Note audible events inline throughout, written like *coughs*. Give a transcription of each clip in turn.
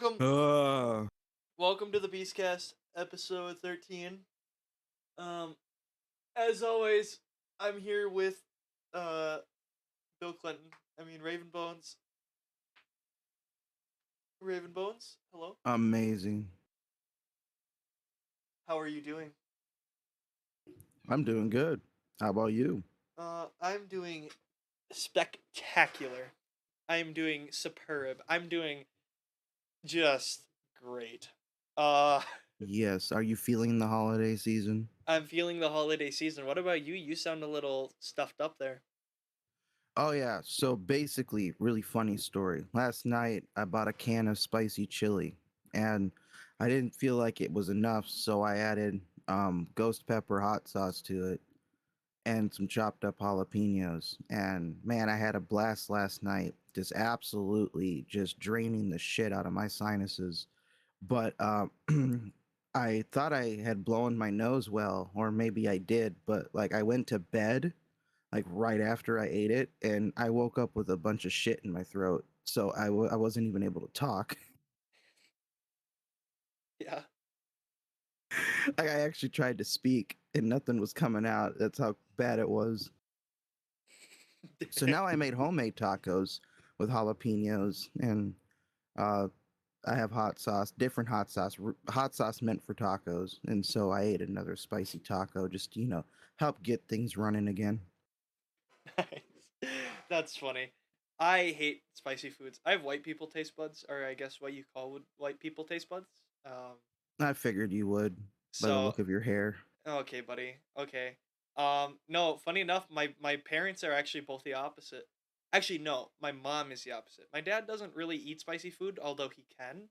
welcome, Uh, welcome to the Beastcast, episode thirteen. Um, as always, I'm here with uh, Bill Clinton. I mean Raven Bones. Raven Bones, hello. amazing. How are you doing? I'm doing good. How about you? Uh, I'm doing spectacular. I'm doing superb. I'm doing just great. Uh, *laughs* Yes. Are you feeling the holiday season? I'm feeling the holiday season. What about you? You sound a little stuffed up there. Oh yeah. So basically, really funny story. Last night I bought a can of spicy chili, and I didn't feel like it was enough, so I added um, ghost pepper hot sauce to it, and some chopped up jalapenos. And man, I had a blast last night. Just absolutely just draining the shit out of my sinuses. But um, *clears throat* I thought I had blown my nose well, or maybe I did, but like I went to bed like right after I ate it, and I woke up with a bunch of shit in my throat. So I w- I wasn't even able to talk. Yeah. *laughs* like I actually tried to speak, and nothing was coming out. That's how bad it was. So now I made homemade tacos with jalapenos, and uh, I have hot sauce, different hot sauce, hot sauce meant for tacos. And so I ate another spicy taco, just you know, help get things running again. Nice. *laughs* That's funny. I hate spicy foods. I have white people taste buds, or I guess what you call would white people taste buds. Um, I figured you would by the look of your hair. okay, buddy. Okay. Um, no. Funny enough, my my parents are actually both the opposite. Actually, no. My mom is the opposite. My dad doesn't really eat spicy food, although he can.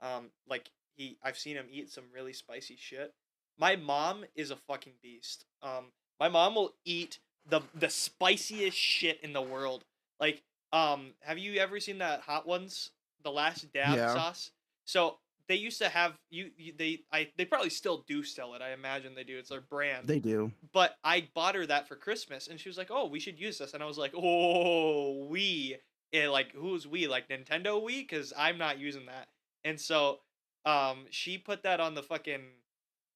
Um, like he, I've seen him eat some really spicy shit. My mom is a fucking beast. Um, my mom will eat the the spiciest shit in the world. Like, um, have you ever seen that Hot Ones, the Last Dab Yeah. sauce? So they used to have you, you. They, I, they probably still do sell it. I imagine they do. It's their brand. They do. But I bought her that for Christmas, and she was like, "Oh, we should use this," and I was like, "Oh, we." Eh, like who's we? Like Nintendo we? Because I'm not using that. And so, um, she put that on the fucking.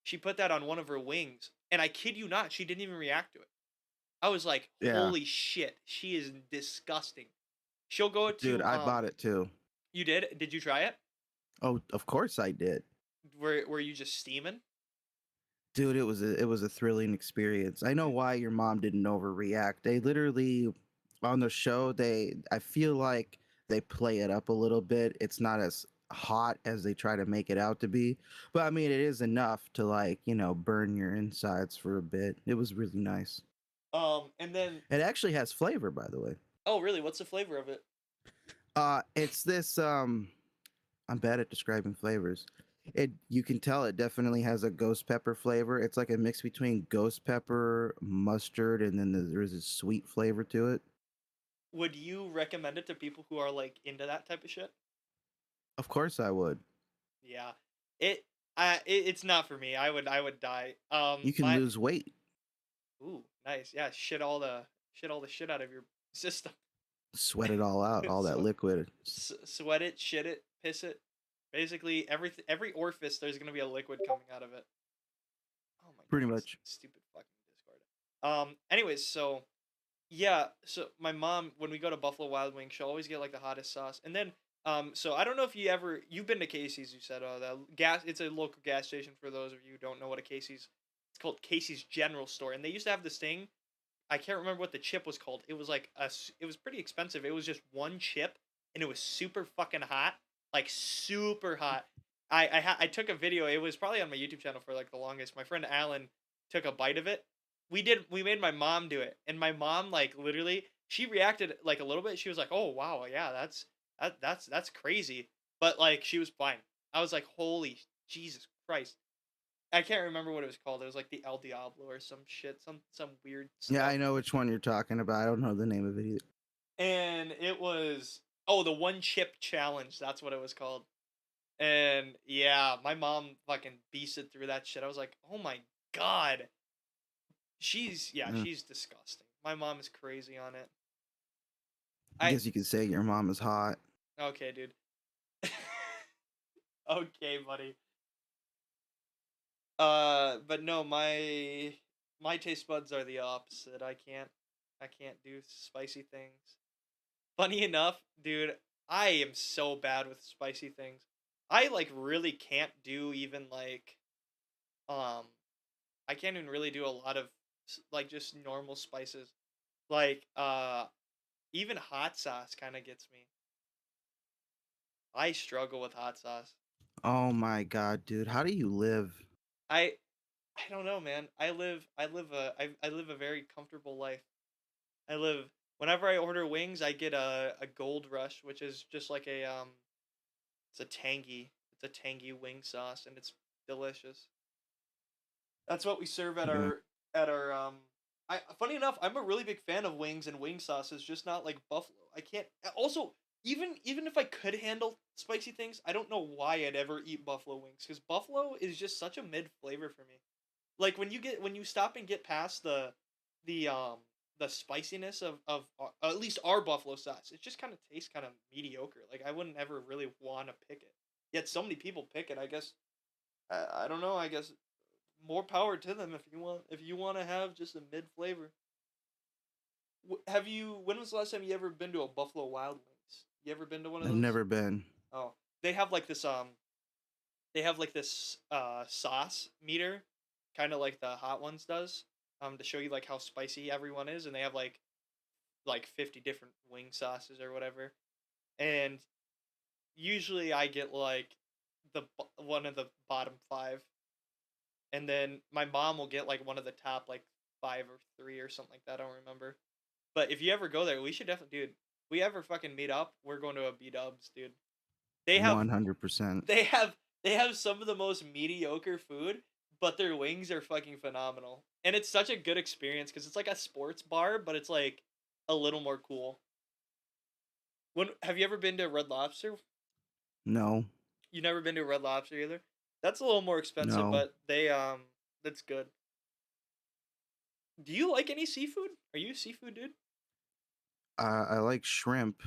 She put that on one of her wings, and I kid you not, she didn't even react to it. I was like, Yeah. "Holy shit, she is disgusting." She'll go to. Dude, I um, bought it too. You did? Did you try it? Oh, of course I did. Were Were you just steaming? Dude, it was a it was a thrilling experience. I know why your mom didn't overreact. They literally on the show they I feel like they play it up a little bit. It's not as hot as they try to make it out to be. But I mean it is enough to like, you know, burn your insides for a bit. It was really nice. Um, and then It actually has flavor by the way. oh really? What's the flavor of it? Uh it's this um I'm bad at describing flavors. It you can tell it definitely has a ghost pepper flavor. It's like a mix between ghost pepper, mustard, and then there's- there's a sweet flavor to it. Would you recommend it to people who are like into that type of shit? Of course I would. Yeah. It I it, it's not for me. I would I would die. Um You can my- lose weight. Ooh, nice. Yeah, shit all the shit all the shit out of your *laughs* system. Sweat it all out, all that *laughs* liquid. S- sweat it, shit it, piss it. Basically every every orifice there's going to be a liquid coming out of it. Oh my Pretty much. Stupid fucking Discord. Um anyways, so yeah, so my mom when we go to Buffalo Wild Wings, she'll always get like the hottest sauce. And then um so I don't know if you ever you've been to Casey's, you said uh the gas it's a local gas station for those of you who don't know what a Casey's it's called Casey's General Store and they used to have this thing I can't remember what the chip was called. It was like a. it was pretty expensive. It was just one chip and it was super fucking hot, like super hot. I I, ha- I took a video. It was probably on my YouTube channel for like the longest. My friend Alan took a bite of it. We did. We made my mom do it, and my mom like literally she reacted like a little bit. She was like, "Oh wow, yeah, that's that that's that's crazy," but like she was fine. I was like, "Holy Jesus Christ!" I can't remember what it was called. It was like the El Diablo or some shit, some some weird. Yeah, I know which one you're talking about. I don't know the name of it either. and it was oh the one chip challenge that's what it was called and yeah my mom fucking beasted through that shit i was like oh my god she's yeah Mm. she's disgusting my mom is crazy on it I I- guess you could say your mom is hot. okay dude *laughs* okay, buddy. Uh, but no, my my taste buds are the opposite. I can't I can't do spicy things. Funny enough, dude, I am so bad with spicy things. I like really can't do even like um I can't even really do a lot of like just normal spices. Like uh even hot sauce kind of gets me. I struggle with hot sauce. Oh my god, dude, how do you live? I I don't know, man. I live I live a I, I live a very comfortable life. I live whenever I order wings, I get a a gold rush, which is just like a um it's a tangy it's a tangy wing sauce and it's delicious. That's what we serve at Yeah. our at our um I funny enough, I'm a really big fan of wings and wing sauces, just not like buffalo. I can't also even even if I could handle spicy things, I don't know why I'd ever eat buffalo wings cuz buffalo is just such a mid flavor for me. Like when you get when you stop and get past the the um the spiciness of of our, at least our buffalo sauce, it just kind of tastes kind of mediocre. Like I wouldn't ever really want to pick it. Yet so many people pick it. I guess I, I don't know. I guess more power to them if you want if you want to have just a mid flavor. Have you? When was the last time you ever been to a Buffalo Wild Wings? You ever been to one of I've those? never been. Oh, they have like this um, they have like this uh sauce meter, kind of like the hot ones does, um, to show you like how spicy everyone is, and they have like, like fifty different wing sauces or whatever, and usually I get like the one of the bottom five, and then my mom will get like one of the top like five or three or something like that. I don't remember, but if you ever go there, we should definitely, dude. We ever fucking meet up, we're going to a B Dubs, dude. They have One hundred percent. they have they have some of the most mediocre food, but their wings are fucking phenomenal. And it's such a good experience because it's like a sports bar, but it's like a little more cool. When have you ever been to Red Lobster? No. You never been to Red Lobster either? That's a little more expensive, No. but they um that's good. Do you like any seafood? Are you a seafood dude? Uh, I like shrimp,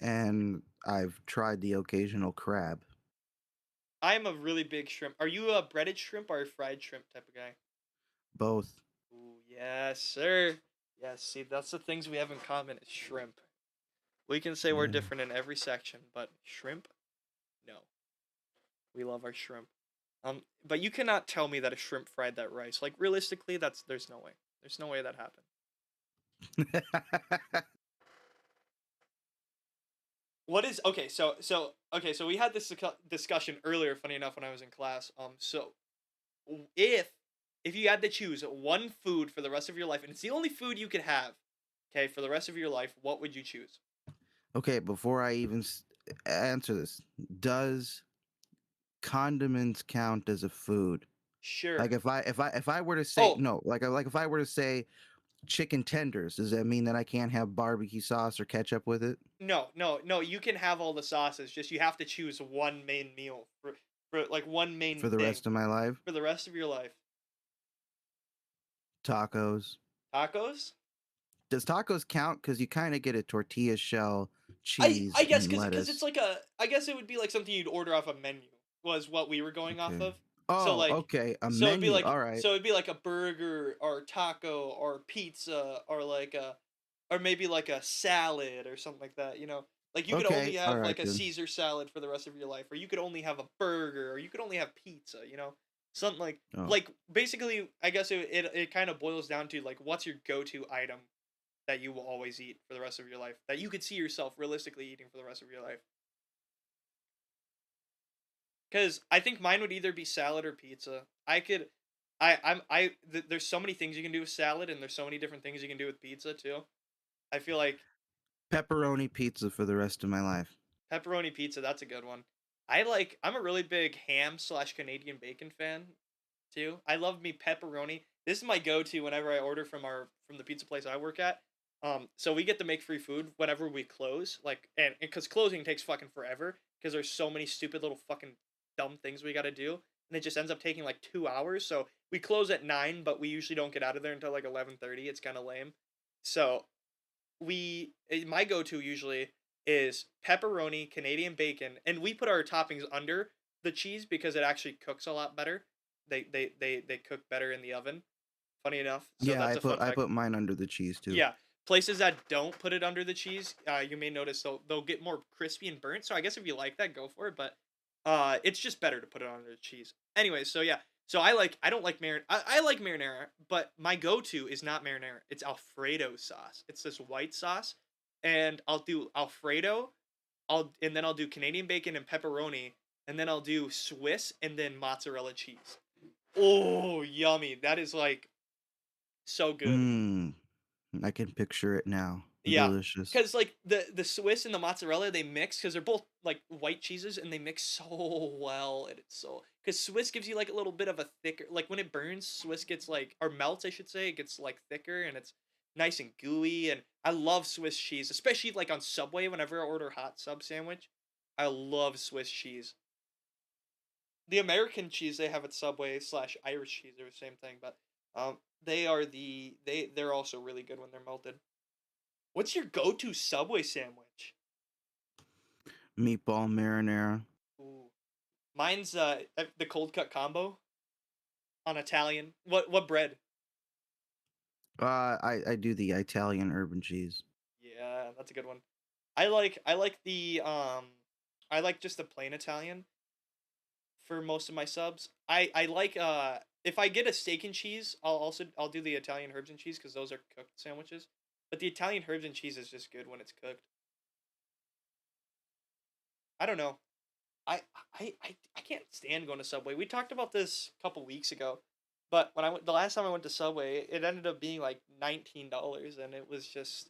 and I've tried the occasional crab. I'm a really big shrimp. Are you a breaded shrimp or a fried shrimp type of guy? Both. Ooh, yes, sir. Yes, see, that's the things we have in common is shrimp. We can say we're Yeah. different in every section, but shrimp, no. We love our shrimp. Um, but you cannot tell me that a shrimp fried that rice. Like realistically, that's there's no way. There's no way that happened. *laughs* What is okay? So so okay. So we had this discussion earlier. Funny enough, when I was in class. Um. So, if if you had to choose one food for the rest of your life, and it's the only food you could have, okay, for the rest of your life, what would you choose? okay, before I even answer this, does condiments count as a food? Sure. Like if I if I if I were to say Oh. no, like like if I were to say chicken tenders, does that mean that I can't have barbecue sauce or ketchup with it? no, no, no. You can have all the sauces. Just you have to choose one main meal for for like one main for the thing rest of my life? for the rest of your life. Tacos. Tacos. Does tacos count? Because you kind of get a tortilla shell, I, cheese, I guess because it's like a I guess it would be like something you'd order off a menu was what we were going off of. oh, like- okay, a so menu. it'd be like All right. so it'd be like a burger or taco or pizza or like a or maybe like a salad or something like that. You know, like you could Okay, only have alright like a then. Caesar salad for the rest of your life, or you could only have a burger, or you could only have pizza. You know, something like Oh. like basically, I guess it it, it kind of boils down to like what's your go to item that you will always eat for the rest of your life that you could see yourself realistically eating for the rest of your life. Because I think mine would either be salad or pizza. I could, I I'm I th- there's so many things you can do with salad, and there's so many different things you can do with pizza too. I feel like pepperoni pizza for the rest of my life. pepperoni pizza. That's a good one. I like. I'm a really big ham slash Canadian bacon fan, too. I love me pepperoni. This is my go-to whenever I order from our from the pizza place I work at. Um, so we get to make free food whenever we close. Like, and because closing takes fucking forever because there's so many stupid little fucking dumb things we got to do, and it just ends up taking like two hours. So we close at nine, but we usually don't get out of there until like eleven thirty. It's kind of lame. So we eh, my go-to usually is pepperoni, Canadian bacon, and we put our toppings under, the cheese because it actually cooks a lot better. They they they they cook better in the oven. Funny enough. So yeah, I put I put mine under the cheese too. Yeah, places that don't put it under the cheese, uh, you may notice they'll they'll get more crispy and burnt. So I guess if you like that, go for it. But uh, it's just better to put it under the cheese. Anyway, so yeah, so I like I don't like marin I, I like marinara, but my go to is not marinara. It's Alfredo sauce. It's this white sauce, and I'll do Alfredo, I'll and then I'll do Canadian bacon and pepperoni, and then I'll do Swiss and then mozzarella cheese. Oh, yummy! That is like so good. Mm, I can picture it now. Yeah, Delicious. because like the the Swiss and the mozzarella they mix because they're both like white cheeses and they mix so well and it's so because Swiss gives you like a little bit of a thicker like when it burns Swiss gets like or melts I should say it gets like thicker and it's nice and gooey and I love Swiss cheese especially like on Subway whenever I order hot sub sandwich I love Swiss cheese. The American cheese they have at Subway slash Irish cheese are the same thing but um they are the they they're also really good when they're melted. What's your go-to Subway sandwich? Meatball marinara. Ooh. Mine's uh uh, the cold cut combo on Italian. What what bread? Uh, I I do the Italian herb and cheese. Yeah, that's a good one. I like I like the um I like just the plain Italian for most of my subs. I I like uh if I get a steak and cheese, I'll also I'll do the Italian herbs and cheese cuz those are cooked sandwiches. But the Italian herbs and cheese is just good when it's cooked. I don't know. I I I, I can't stand going to Subway. We talked about this a couple weeks ago. But when I went the last time I went to Subway, it ended up being like $19 and it was just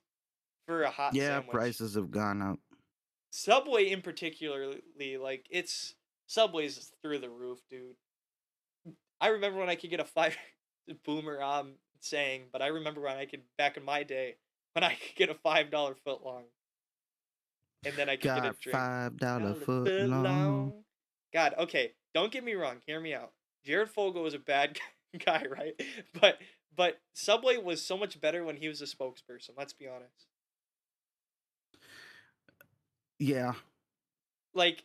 for a hot Yeah, sandwich. prices have gone up. Subway in particularly, like it's Subway's through the roof, dude. I remember when I could get a five *laughs* boomer um saying, but I remember when I could back in my day when I could get a five dollar foot long. And then I could get a drink. five dollar foot long. God, okay, don't get me wrong, hear me out. Jared Fogle was a bad *laughs* guy, *laughs* right? But but Subway was so much better when he was a spokesperson, let's be honest. Yeah, like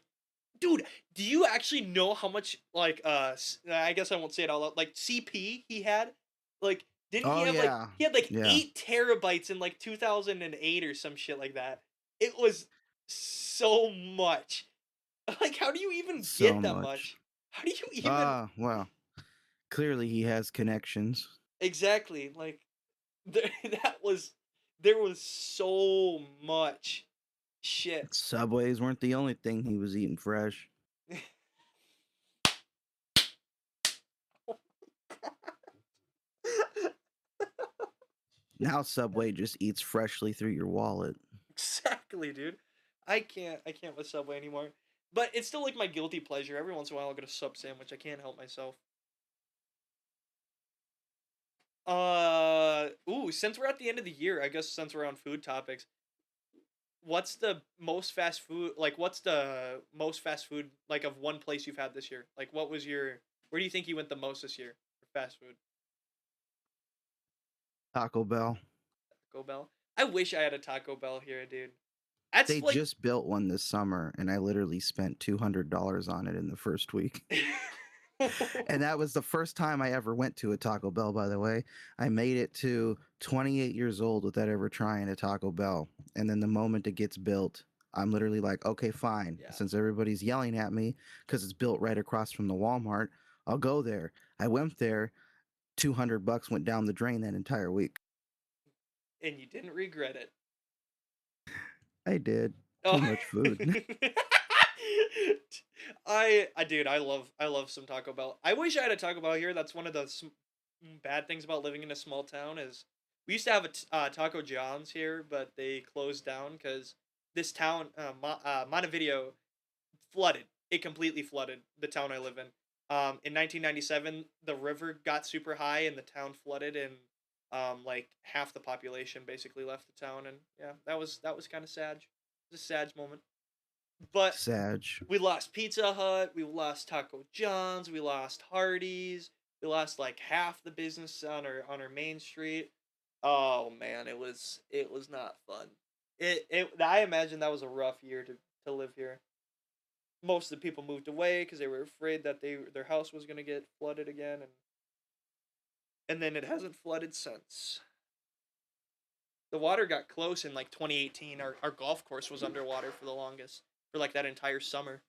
dude do you actually know how much like uh I guess i won't say it all out like cp he had like didn't Oh, he have like he had like Yeah. eight terabytes in like 2008 or some shit like that it was so much *laughs* like how do you even get that much. much. how do you even Ah, well, clearly he has connections. exactly like *laughs* there, that was there was so much shit Subways weren't the only thing he was eating fresh. Now Subway just eats freshly through your wallet. Exactly, dude. I can't I can't with Subway anymore. But it's still like my guilty pleasure. Every once in a while I'll get a sub sandwich. I can't help myself. Uh ooh, since we're at the end of the year, I guess since we're on food topics, what's the most fast food like what's the most fast food like of one place you've had this year? Like what was your where do you think you went the most this year for fast food? Taco Bell. Taco Bell? I wish I had a Taco Bell here, dude. That's They like just built one this summer, and I literally spent two hundred dollars on it in the first week. *laughs* *laughs* and that was the first time I ever went to a Taco Bell. By the way, I made it to 28 years old without ever trying a Taco Bell. And then the moment it gets built, I'm literally like, okay, fine. Yeah. Since everybody's yelling at me because it's built right across from the Walmart, I'll go there. I went there. 200 bucks went down the drain that entire week. and you didn't regret it. I did. Oh. Too much food. Oh. *laughs* *laughs* *laughs* I, I, dude, I love, I love some Taco Bell. I wish I had a Taco Bell here. That's one of the sm- bad things about living in a small town is we used to have a t- uh, Taco John's here, but they closed down because this town, uh, Mo- uh, Montevideo, flooded. It completely flooded the town I live in. Um, in 1997, the river got super high and the town flooded, and um, like half the population basically left the town, and yeah, that was that was kind of sad. It was a sad moment. But Sag. we lost Pizza Hut, we lost Taco John's, we lost Hardee's, we lost like half the business on our on our main street. Oh man, it was it was not fun. It it I imagine that was a rough year to to live here. most of the people moved away because they were afraid that they their house was gonna get flooded again, and and then it hasn't flooded since. The water got close in like 2018. Our our golf course was underwater for the longest for like that entire summer.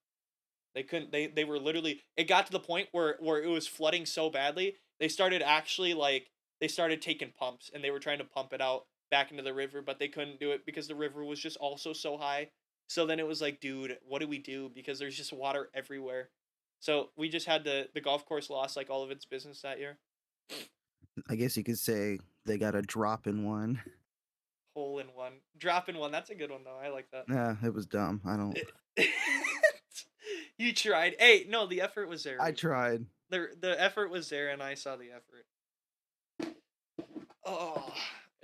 They couldn't. They they were literally. It got to the point where where it was flooding so badly. They started actually like they started taking pumps and they were trying to pump it out back into the river, but they couldn't do it because the river was just also so high. So then it was like, dude, what do we do? Because there's just water everywhere. So we just had the the golf course lost like all of its business that year. I guess you could say they got a drop in one. Hole in one, drop in one. That's a good one though. I like that. Yeah, it was dumb. I don't. *laughs* you tried. Hey, no, the effort was there. I tried. The the effort was there, and I saw the effort. Oh,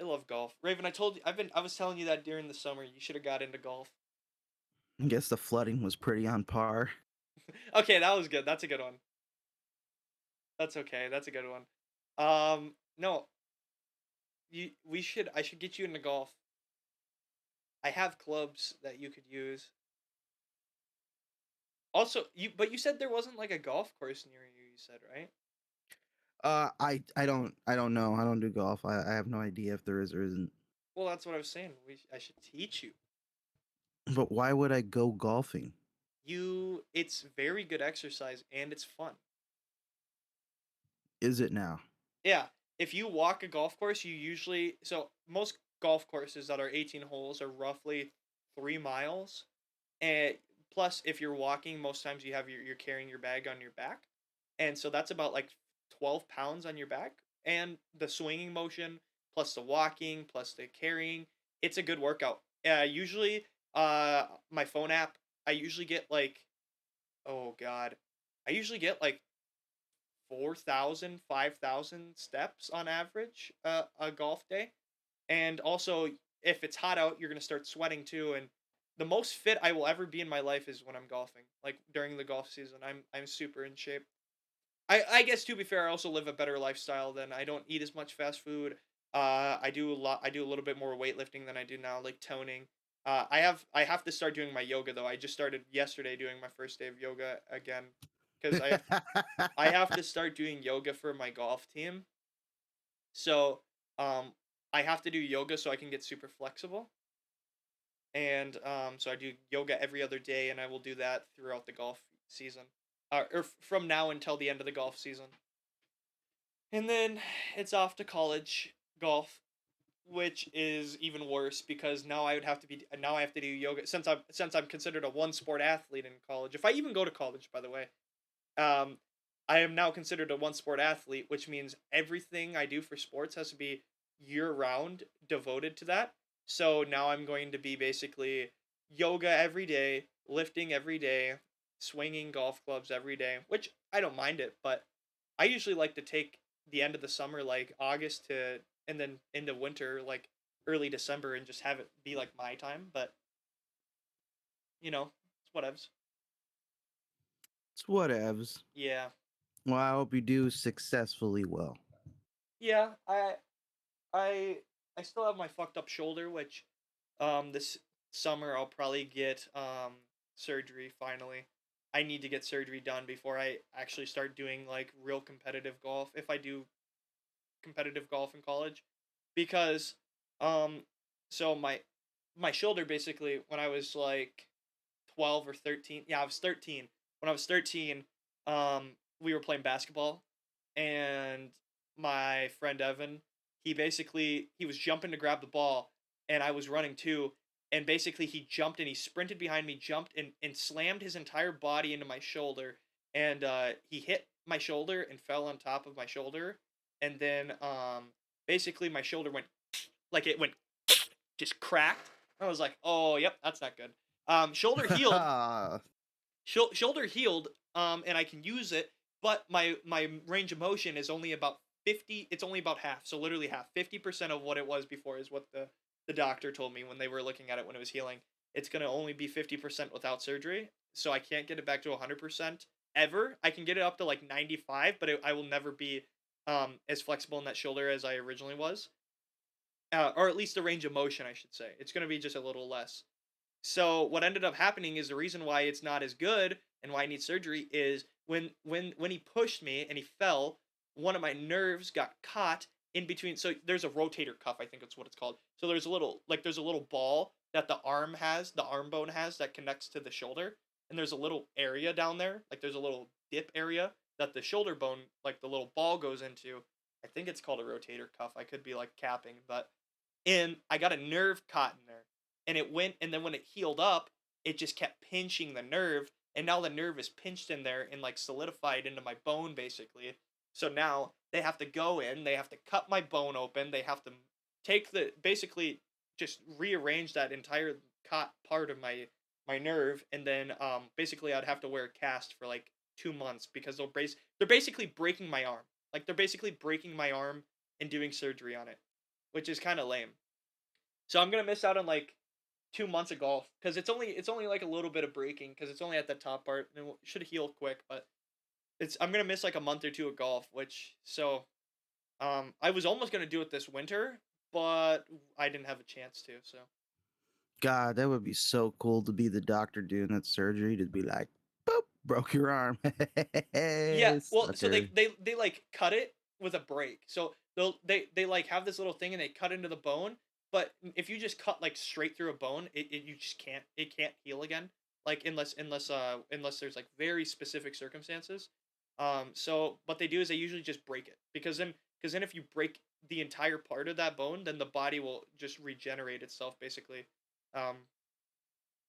I love golf, Raven. I told you. I've been. I was telling you that during the summer. You should have got into golf. I guess the flooding was pretty on par. *laughs* okay, that was good. That's a good one. That's okay. That's a good one. Um, no. You we should I should get you into golf. I have clubs that you could use. Also, you but you said there wasn't like a golf course near you, you said, right? Uh, I I don't I don't know. I don't do golf. I, I have no idea if there is or isn't. Well, that's what I was saying. We I should teach you. But why would I go golfing? You it's very good exercise and it's fun. Is it now? Yeah, if you walk a golf course, you usually so most golf courses that are 18 holes are roughly 3 miles. And plus if you're walking, most times you have your you're carrying your bag on your back. And so that's about like 12 pounds on your back and the swinging motion plus the walking plus the carrying, it's a good workout. Uh usually uh my phone app, I usually get like oh god. I usually get like 4,000, 5,000 steps on average uh, a golf day. And also, if it's hot out, you're going to start sweating too. And the most fit I will ever be in my life is when I'm golfing, like during the golf season. I'm, I'm super in shape. I, I guess to be fair, I also live a better lifestyle than I don't eat as much fast food. Uh, I do a lot. I do a little bit more weightlifting than I do now, like toning. Uh, I have I have to start doing my yoga though. I just started yesterday doing my first day of yoga again because I I have to start doing yoga for my golf team. So, um, I have to do yoga so I can get super flexible. And um, so I do yoga every other day, and I will do that throughout the golf season, uh, or from now until the end of the golf season. And then it's off to college golf, which is even worse because now I would have to be now I have to do yoga since I'm since I'm considered a one sport athlete in college. If I even go to college, by the way, um, I am now considered a one sport athlete, which means everything I do for sports has to be year round devoted to that. So now I'm going to be basically yoga every day, lifting every day, swinging golf clubs every day, which I don't mind it, but I usually like to take the end of the summer, like August to, and then into winter, like early December, and just have it be like my time. But, you know, it's whatevs. It's whatevs. Yeah. Well, I hope you do successfully well. Yeah, I I I still have my fucked up shoulder, which um this summer I'll probably get um surgery finally. I need to get surgery done before I actually start doing like real competitive golf if I do competitive golf in college because um so my my shoulder basically when I was like 12 or 13 yeah I was 13 when I was 13 um we were playing basketball and my friend Evan he basically he was jumping to grab the ball and I was running too and basically he jumped and he sprinted behind me jumped and, and slammed his entire body into my shoulder and uh, he hit my shoulder and fell on top of my shoulder and then um, basically my shoulder went like it went just cracked i was like oh yep that's not good. Um, shoulder healed *laughs* Shou- shoulder healed um, and i can use it but my my range of motion is only about 50 it's only about half so literally half 50% of what it was before is what the the doctor told me when they were looking at it when it was healing. It's going to only be 50% without surgery so i can't get it back to 100% ever. I can get it up to like 95 but it, i will never be um as flexible in that shoulder as i originally was uh, or at least the range of motion i should say. It's going to be just a little less so what ended up happening is the reason why it's not as good and why I need surgery is when when when he pushed me and he fell, one of my nerves got caught in between. So there's a rotator cuff, I think that's what it's called. So there's a little like there's a little ball that the arm has, the arm bone has that connects to the shoulder, and there's a little area down there, like there's a little dip area that the shoulder bone, like the little ball goes into. I think it's called a rotator cuff. I could be like capping, but and I got a nerve caught in there, and it went, and then when it healed up, it just kept pinching the nerve, and now the nerve is pinched in there and like solidified into my bone basically. So now they have to go in, they have to cut my bone open, they have to take the basically just rearrange that entire part of my my nerve, and then um basically I'd have to wear a cast for like two months because they'll brace they're basically breaking my arm. Like they're basically breaking my arm and doing surgery on it, which is kind of lame. So I'm gonna miss out on like two months of golf because it's only it's only like a little bit of breaking because it's only at the top part and it should heal quick, but it's I'm gonna miss like a month or two of golf, which so um I was almost gonna do it this winter, but I didn't have a chance to. So God, that would be so cool to be the doctor doing that surgery to be like, boop, broke your arm. *laughs* yeah, well, so they they they like cut it with a break. So they'll they they like have this little thing and they cut into the bone. But if you just cut like straight through a bone, it, it you just can't it can't heal again. Like unless unless uh unless there's like very specific circumstances. Um. So what they do is they usually just break it because then because then if you break the entire part of that bone, then the body will just regenerate itself basically. Um.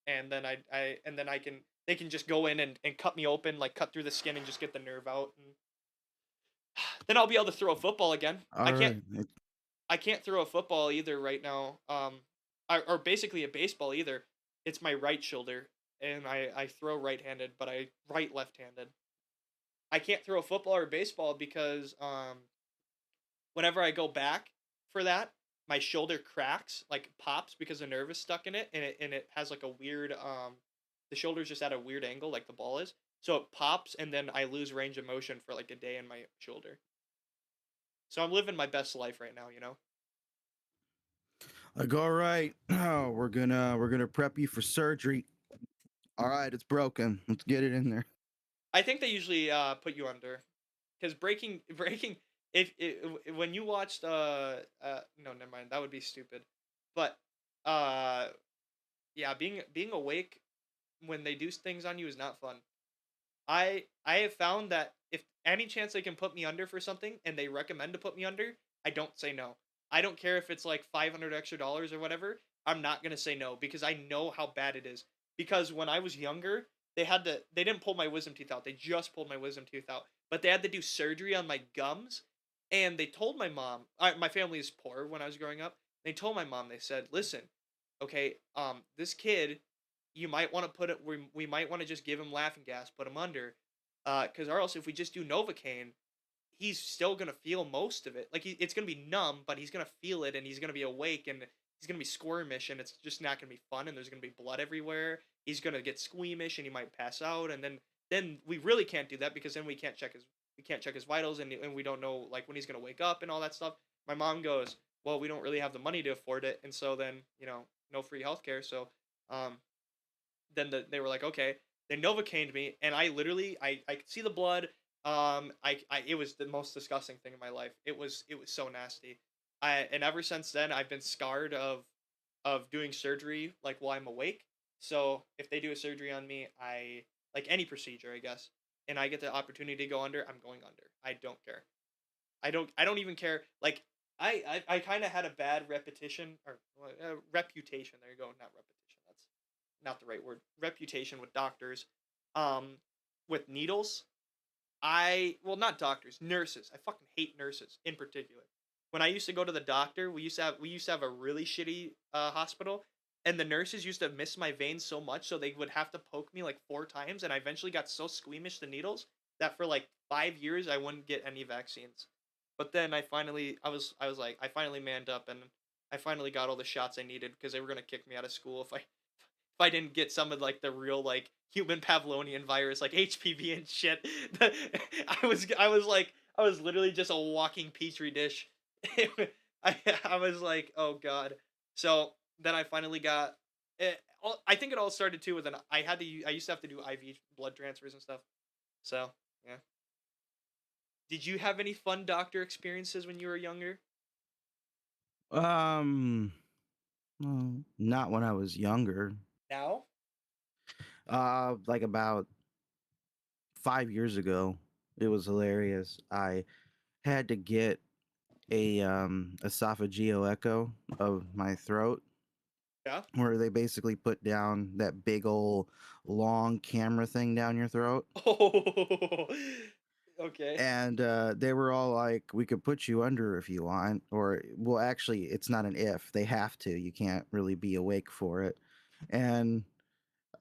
And then I I and then I can they can just go in and, and cut me open like cut through the skin and just get the nerve out and *sighs* then I'll be able to throw a football again. I can't right. I can't throw a football either right now. Um, or, or basically a baseball either. It's my right shoulder, and I I throw right-handed, but I right left-handed. I can't throw a football or baseball because um, whenever I go back for that, my shoulder cracks, like pops because the nerve is stuck in it, and it and it has like a weird um, the shoulder's just at a weird angle, like the ball is. So it pops, and then I lose range of motion for like a day in my shoulder. So I'm living my best life right now, you know. Like, all right, *clears throat* oh, we're gonna we're gonna prep you for surgery. All right, it's broken. Let's get it in there. I think they usually uh, put you under, because breaking *laughs* breaking if, if when you watched uh uh no never mind that would be stupid, but uh yeah being being awake when they do things on you is not fun. I I have found that if any chance they can put me under for something and they recommend to put me under, I don't say no. I don't care if it's like 500 extra dollars or whatever. I'm not going to say no because I know how bad it is. Because when I was younger, they had to they didn't pull my wisdom teeth out. They just pulled my wisdom tooth out. But they had to do surgery on my gums and they told my mom, I, my family is poor when I was growing up. They told my mom they said, "Listen, okay, um this kid you might want to put it we, we might want to just give him laughing gas, put him under uh, because or else if we just do Novocaine, he's still gonna feel most of it. Like he, it's gonna be numb, but he's gonna feel it, and he's gonna be awake, and he's gonna be squirmish, and it's just not gonna be fun, and there's gonna be blood everywhere. He's gonna get squeamish, and he might pass out, and then then we really can't do that because then we can't check his we can't check his vitals, and and we don't know like when he's gonna wake up and all that stuff. My mom goes, well, we don't really have the money to afford it, and so then you know no free healthcare, so um, then the, they were like, okay, they novocained me, and I literally, I, I could see the blood. Um, I, I, it was the most disgusting thing in my life. It was, it was so nasty. I, and ever since then, I've been scarred of, of doing surgery like while I'm awake. So if they do a surgery on me, I like any procedure, I guess, and I get the opportunity to go under, I'm going under. I don't care. I don't, I don't even care. Like I, I, I kind of had a bad repetition or uh, reputation. There you go, not repetition. Not the right word. Reputation with doctors, um, with needles. I well, not doctors, nurses. I fucking hate nurses in particular. When I used to go to the doctor, we used to have we used to have a really shitty uh, hospital, and the nurses used to miss my veins so much, so they would have to poke me like four times, and I eventually got so squeamish to needles that for like five years I wouldn't get any vaccines. But then I finally, I was, I was like, I finally manned up, and I finally got all the shots I needed because they were gonna kick me out of school if I I didn't get some of like the real like human Pavlonian virus like HPV and shit. *laughs* I was I was like I was literally just a walking petri dish. *laughs* I I was like, "Oh god." So, then I finally got eh, all- I think it all started too with an I had to I used to have to do IV blood transfers and stuff. So yeah. Did you have any fun doctor experiences when you were younger? Um, well, not when I was younger. Now? Uh, like about five years ago, it was hilarious. I had to get a um esophageal echo of my throat. Yeah. Where they basically put down that big old long camera thing down your throat. *laughs* Oh. okay. and uh, they were all like, "We could put you under if you want," or well, actually, it's not an if; they have to. You can't really be awake for it. And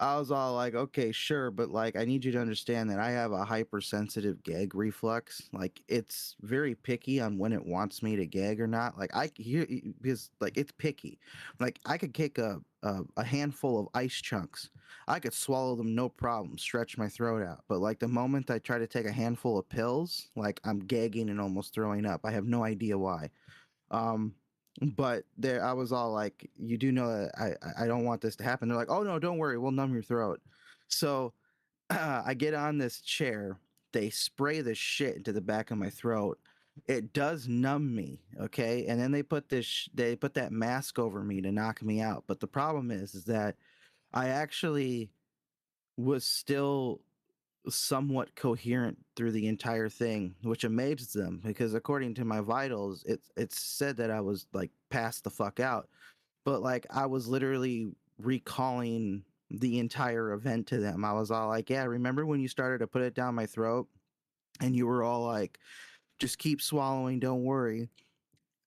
I was all like, "Okay, sure," but like, I need you to understand that I have a hypersensitive gag reflex. Like, it's very picky on when it wants me to gag or not. Like, I hear because like it's picky. Like, I could kick a a, a handful of ice chunks. I could swallow them no problem, stretch my throat out. But like the moment I try to take a handful of pills, like I'm gagging and almost throwing up. I have no idea why. Um, but there, I was all like, "You do know that I I don't want this to happen." They're like, "Oh no, don't worry, we'll numb your throat." So *clears throat* I get on this chair. They spray the shit into the back of my throat. It does numb me, okay, and then they put this sh- they put that mask over me to knock me out. But the problem is, is that I actually was still somewhat coherent through the entire thing, which amazed them because according to my vitals, it it said that I was like passed the fuck out, but like I was literally recalling the entire event to them. I was all like, "Yeah, remember when you started to put it down my throat, and you were all like, just keep swallowing, don't worry."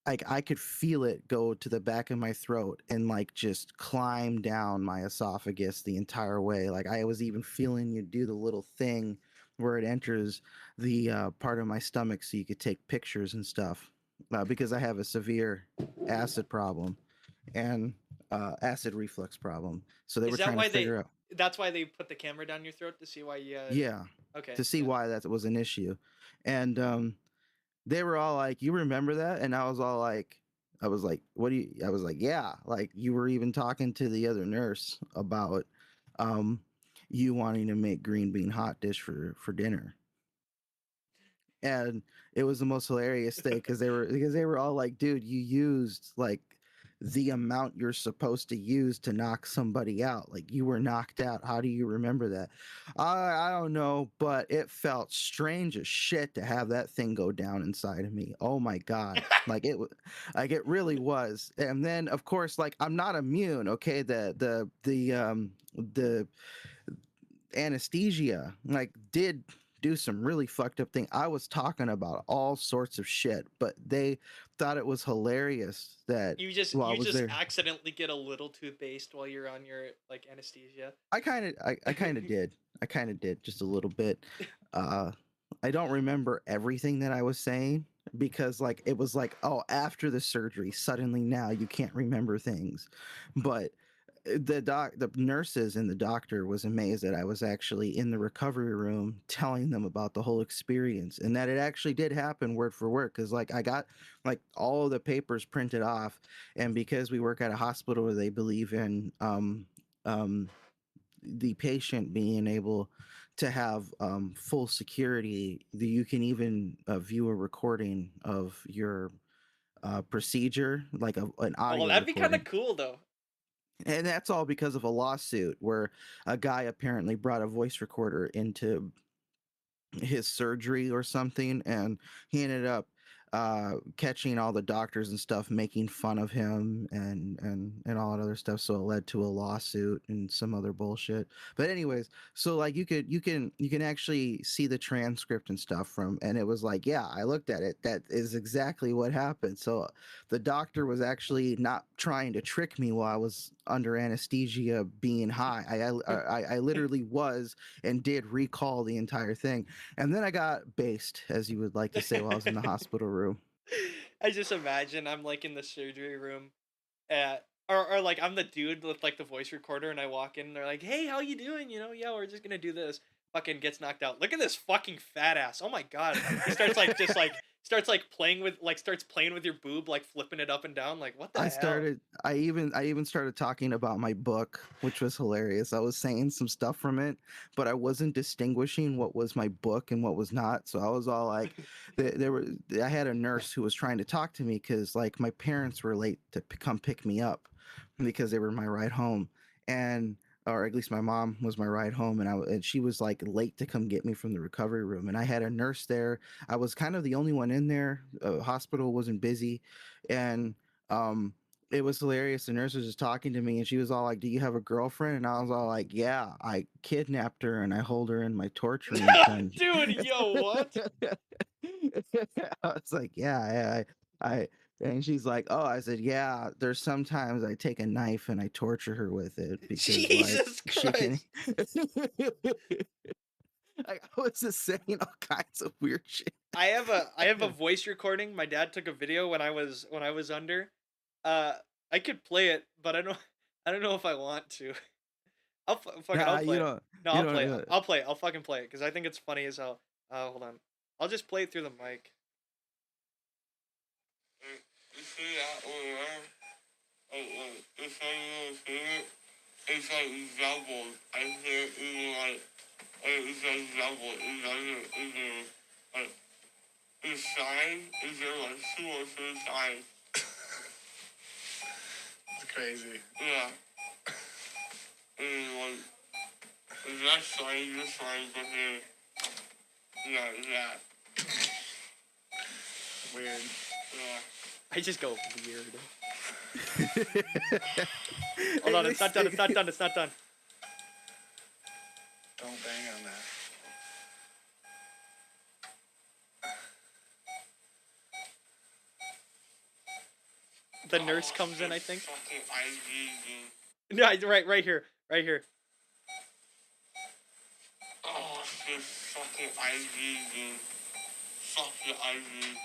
Like I could feel it go to the back of my throat and like just climb down my esophagus the entire way. Like I was even feeling you do the little thing where it enters the uh, part of my stomach so you could take pictures and stuff. Uh, because I have a severe acid problem and uh, acid reflux problem. So they Is were trying to they- out. That's why they put the camera down your throat to see why you. Uh, Yeah. Okay. to see yeah. why that was an issue. And um, they were all like, "You remember that?" And I was all like, "I was like, what do you?" I was like, "Yeah." Like you were even talking to the other nurse about um, you wanting to make green bean hot dish for for dinner. And it was the most hilarious thing because they were because they were all like, "Dude, you used like." The amount you're supposed to use to knock somebody out like you were knocked out how do you remember that I I don't know, but it felt strange as shit to have that thing go down inside of me. Oh my god, like it, like it really was. And then of course, like I'm not immune. Okay, the the the um the anesthesia like did do some really fucked up thing. I was talking about all sorts of shit, but they thought it was hilarious that You just Well, you just there. accidentally get a little too based while you're on your like anesthesia. I kind of, I, I kind of *laughs* did. I kind of did just a little bit. Uh, I don't remember everything that I was saying because, like, it was like, oh, after the surgery, suddenly now you can't remember things. But the doc, the nurses and the doctor was amazed that I was actually in the recovery room telling them about the whole experience and that it actually did happen word for word. Because, like, I got like all of the papers printed off, and because we work at a hospital where they believe in um, um, the patient being able to have um, full security, that you can even uh, view a recording of your uh, procedure, like a, an audio. Oh, that'd be kind of cool though. And that's all because of a lawsuit where a guy apparently brought a voice recorder into his surgery or something, and he ended up uh, catching all the doctors and stuff making fun of him and and and all that other stuff. So it led to a lawsuit and some other bullshit. But anyways, so like you could you can you can actually see the transcript and stuff from, and it was like, yeah, I looked at it. That is exactly what happened. So the doctor was actually not trying to trick me while I was under anesthesia being high. I I, I, I literally was and did recall the entire thing. And then I got based, as you would like to say, while I was in the *laughs* hospital room. I just imagine I'm like in the surgery room at or, or like I'm the dude with like the voice recorder and I walk in and they're like, Hey, how you doing? You know, yeah, we're just gonna do this. Fucking gets knocked out. Look at this fucking fat ass. Oh my god. He starts like just like starts like playing with like starts playing with your boob, like flipping it up and down. Like what the hell? I hell? started I even I even started talking about my book, which was hilarious. I was saying some stuff from it, but I wasn't distinguishing what was my book and what was not. So I was all like *laughs* there, there were I had a nurse who was trying to talk to me cuz like my parents were late to p- come pick me up because they were my ride home and or at least my mom was my ride home and I and she was like late to come get me from the recovery room and I had a nurse there. I was kind of the only one in there. Uh, hospital wasn't busy and um it was hilarious. The nurse was just talking to me and she was all like, Do you have a girlfriend? And I was all like, Yeah, I kidnapped her and I hold her in my torturing *laughs* pen. Dude, yo, what? *laughs* I was like, Yeah, I, I, I and she's like, Oh, I said, Yeah, there's sometimes I take a knife and I torture her with it *laughs* because Jesus like she can *laughs* like, I was just saying all kinds of weird shit. I have a I have a *laughs* voice recording. My dad took a video when I was when I was under. Uh, I could play it, but I don't I don't know if I want to. I'll fu- fuck Nah, I'll you play. it. No, I'll play it. it. I'll play it. I'll fucking play it because I think it's funny as hell. Uh, hold on. I'll just play it through the mic. See that over there? Like, like, it's like you see it? It's like doubled. I can't even like, like it's like doubled. It doesn't even, like, the sign is there like two or three times. It's crazy. Yeah. And like, next sign, this sign, but then, yeah, that. Weird. Yeah. I just go weird. *laughs* Hold on, it's not done. It's not done. It's not done. Don't bang on that. The nurse comes in, I think. Fucking IV. No, right, right here, right here. Oh, this fucking IV, dude. Fuck the IV.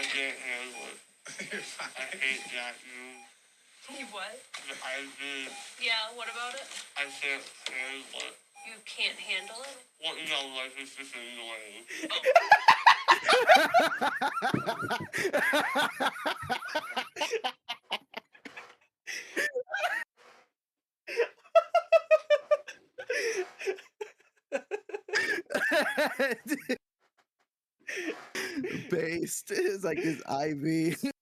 I can't handle it. You're I hate that, dude. You what? IV, Yeah, what about it? I can't handle it. You can't handle it? What in your life is this annoying? Based is like this IV. *laughs*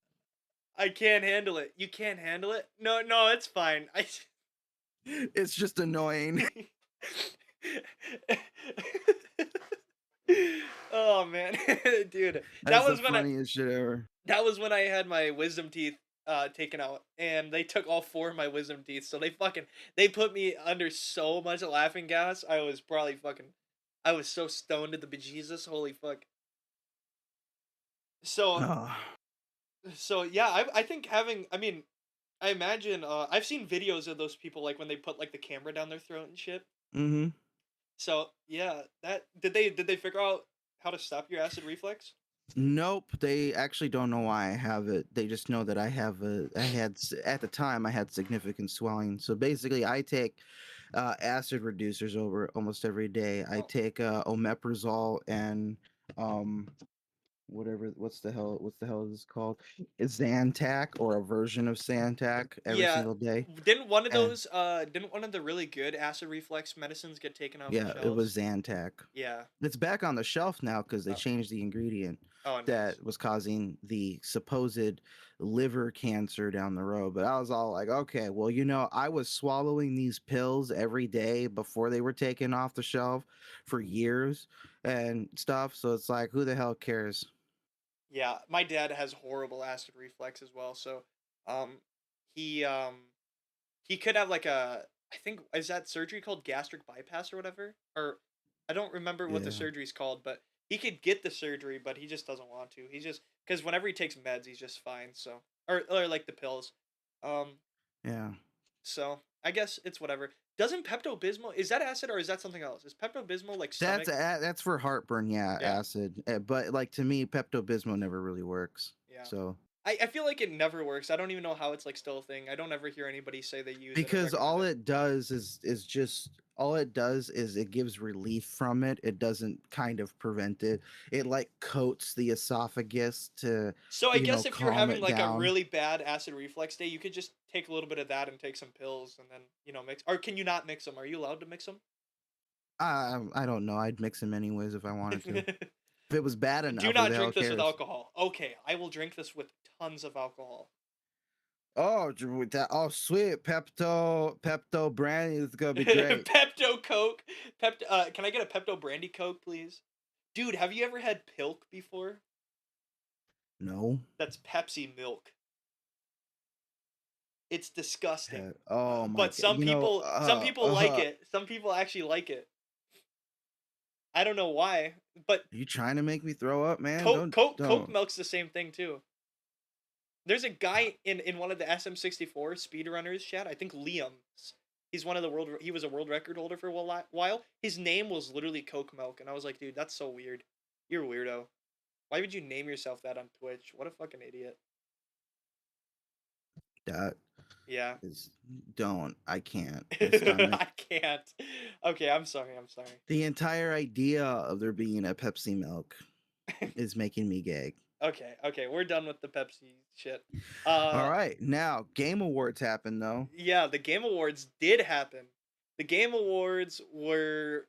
I can't handle it. You can't handle it? No, no, it's fine. I. *laughs* It's just annoying. *laughs* oh man, *laughs* dude, that was the when I funniest shit ever. that was when I had my wisdom teeth uh taken out, and they took all four of my wisdom teeth. So they fucking they put me under so much laughing gas. I was probably fucking, I was so stoned at the bejesus. Holy fuck. So Oh, so yeah, I I think having I mean, I imagine uh I've seen videos of those people like when they put like the camera down their throat and shit. mm-hmm. So yeah, that did they did they figure out how to stop your acid reflex? Nope, they actually don't know why I have it. They just know that I have a. I had at the time I had significant swelling. So basically, I take uh, acid reducers over almost every day. I Oh. take uh, omeprazole and um, whatever. What's the hell? What's the hell is this called? It's Zantac or a version of Zantac every Yeah, single day. Didn't one of And- those uh didn't one of the really good acid reflex medicines get taken off Yeah, it was Zantac. Yeah. It's back on the shelf now because they Oh. changed the ingredient. Oh, nice. that was causing the supposed liver cancer down the road. But I was all like, okay, well, you know, I was swallowing these pills every day before they were taken off the shelf for years and stuff. So it's like, who the hell cares? Yeah, my dad has horrible acid reflux as well. So, um, he um, he could have like a I think is that surgery called gastric bypass or whatever, or I don't remember what the surgery is called, but he could get the surgery, but he just doesn't want to. He just because whenever he takes meds, he's just fine. So or or like the pills, um, Yeah. so I guess it's whatever. Doesn't Pepto Bismol is that acid or is that something else? Is Pepto Bismol like stomach? That's a, that's for heartburn, yeah, Yeah. acid. Uh, But like to me, Pepto Bismol never really works. yeah. So I, I feel like it never works. I don't even know how it's like still a thing. I don't ever hear anybody say they use it because all it does is is just all it does is it gives relief from it it doesn't kind of prevent it it like coats the esophagus to So I you know, guess if you're having like down. a really bad acid reflux day, you could just take a little bit of that and take some pills and then you know mix. Or can you not mix them? Are you allowed to mix them? uh, i don't know i'd mix them anyways if i wanted to *laughs* if it was bad enough Do not drink this with alcohol. Okay, I will drink this with tons of alcohol. oh that oh sweet pepto pepto brandy is gonna be *laughs* great Pepto Coke. Pepto. Uh, can I get a Pepto Brandy Coke, please? Dude, have you ever had Pilk before? no That's Pepsi milk. It's disgusting. Oh my god. but God, some you know, people some uh, people like uh, it. Some people actually like it. I don't know why, but you trying to make me throw up man Coke don't, Coke, don't. Coke milk's the same thing too. There's a guy in in one of the SM64 speedrunners chat. I think Liam's. He's one of the world. He was a world record holder for a whi- while. His name was literally Coke Milk, and I was like, dude, that's so weird. You're a weirdo. Why would you name yourself that on Twitch? What a fucking idiot. that Yeah. is don't i can't *laughs* I can't. Okay, I'm sorry. I'm sorry. The entire idea of there being a Pepsi milk *laughs* is making me gag. Okay, okay, we're done with the Pepsi shit. Uh, All right, now Game Awards happened though. Yeah, the Game Awards did happen. The Game Awards were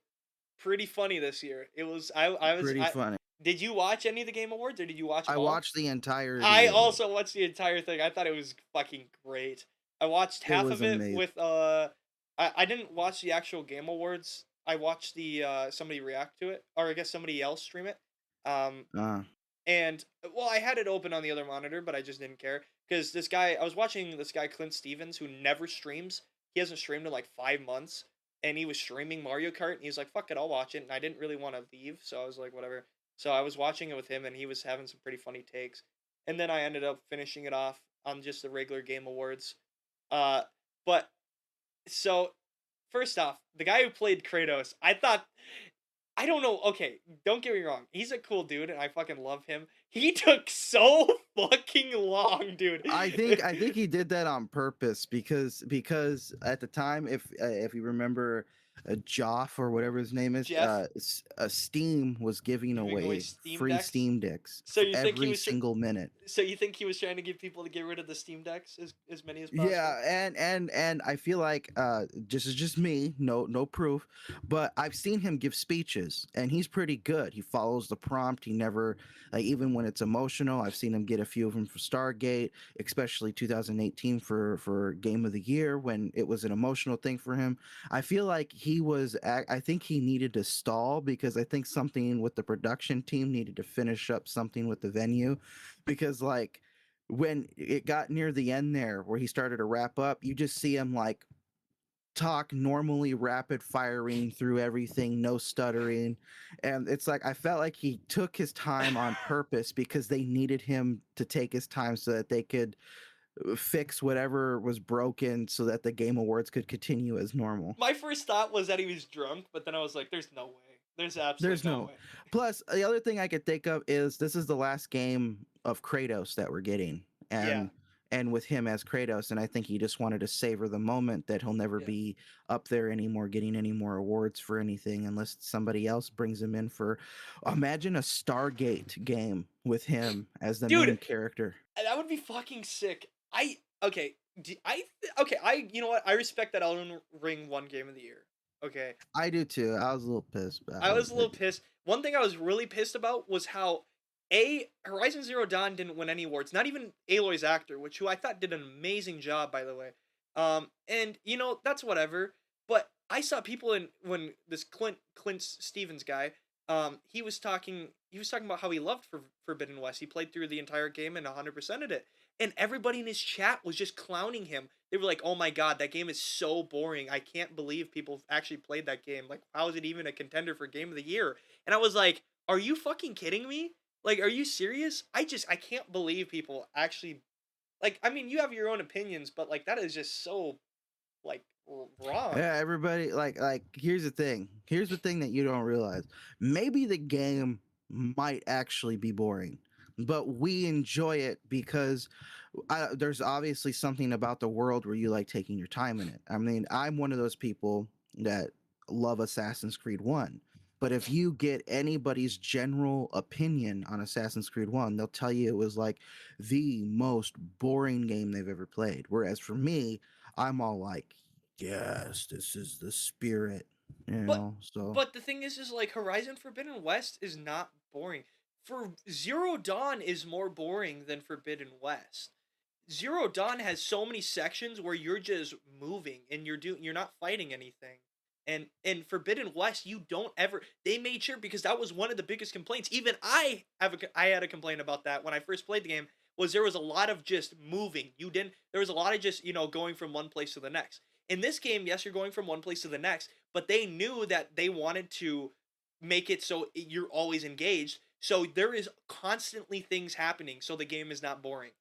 pretty funny this year. It was I I was Pretty I- funny. Did you watch any of the Game Awards or did you watch I all? watched the entire. I also watched the entire thing. I thought it was fucking great. I watched half was of it amazing. with uh I, I didn't watch the actual Game Awards. I watched the uh somebody react to it or I guess somebody else stream it. Um Uh, and well, I had it open on the other monitor, but I just didn't care because this guy. I was watching this guy Clint Stevens who never streams. He hasn't streamed in like five months, and he was streaming Mario Kart. And he was like, "Fuck it, I'll watch it." And I didn't really want to leave, so I was like, "Whatever." So I was watching it with him, and he was having some pretty funny takes. And then I ended up finishing it off on just the regular Game Awards. Uh, but so first off, the guy who played Kratos, I thought I don't know. Okay, don't get me wrong. He's a cool dude, and I fucking love him. He *laughs* took so fucking long, dude. I think I think he did that on purpose because because at the time, if uh, if you remember, uh, Joff or whatever his name is, Jeff? uh, uh, Steam was giving, Giving away away, Steam free Decks? Steam decks So you think he every was single minute. So you think he was trying to get people to get rid of the Steam decks as, as many as possible? Yeah, and and and I feel like uh this is just me, no no proof, but I've seen him give speeches and he's pretty good. He follows the prompt. He never like even when it's emotional, I've seen him get a few of them for Stargate, especially 2018 for for game of the year when it was an emotional thing for him. I feel like he was I think he needed to stall because I think something with the production team needed to finish up something with the venue because like when it got near the end there where he started to wrap up you just see him like talk normally rapid firing through everything no stuttering and it's like i felt like he took his time on purpose because they needed him to take his time so that they could fix whatever was broken so that the game awards could continue as normal My first thought was that he was drunk, but then I was like, "There's no way. There's absolutely There's no, no- way." *laughs* plus the other thing i could think of is this is the last game of kratos that we're getting and Yeah. and with him as kratos and i think he just wanted to savor the moment that he'll never Yeah. be up there anymore getting any more awards for anything unless somebody else brings him in for imagine a stargate game with him as the Dude, main character That would be fucking sick. I okay. I th- okay. I you know what? I respect that Elden Ring won Game of the Year. Okay. i do too i was a little pissed but I was a little pissed. One thing I was really pissed about was how a Horizon Zero Dawn didn't win any awards. Not even Aloy's actor, which who I thought did an amazing job, by the way. Um, and you know that's whatever. But I saw people in when this Clint Clint Stevens guy, um, he was talking. He was talking about how he loved for Forbidden West. He played through the entire game and 100%ed it. And everybody in his chat was just clowning him. They were like, "Oh my god, that game is so boring. I can't believe people actually played that game. Like, how is it even a contender for Game of the Year?" And I was like, "Are you fucking kidding me? Like, are you serious? I just I can't believe people actually like I mean, you have your own opinions, but like that is just so like wrong. yeah everybody like like here's the thing here's the thing that you don't realize maybe the game might actually be boring but we enjoy it because I, there's obviously something about the world where you like taking your time in it. I mean, I'm one of those people that love Assassin's Creed 1. But if you get anybody's general opinion on Assassin's Creed 1, they'll tell you it was like the most boring game they've ever played. Whereas for me, I'm all like, yes, this is the spirit, you But- know. So But the thing is, is like Horizon Forbidden West is not boring. For Zero Dawn is more boring than Forbidden West. Zero Dawn has so many sections where you're just moving and you're doing you're not fighting anything. And in Forbidden West, you don't ever. They made sure because that was one of the biggest complaints. Even I have a, I had a complaint about that when I first played the game. Was there was a lot of just moving. You didn't. There was a lot of just you know going from one place to the next. In this game, yes, you're going from one place to the next, but they knew that they wanted to make it so eh, you're always engaged. So there is constantly things happening, so the game is not boring.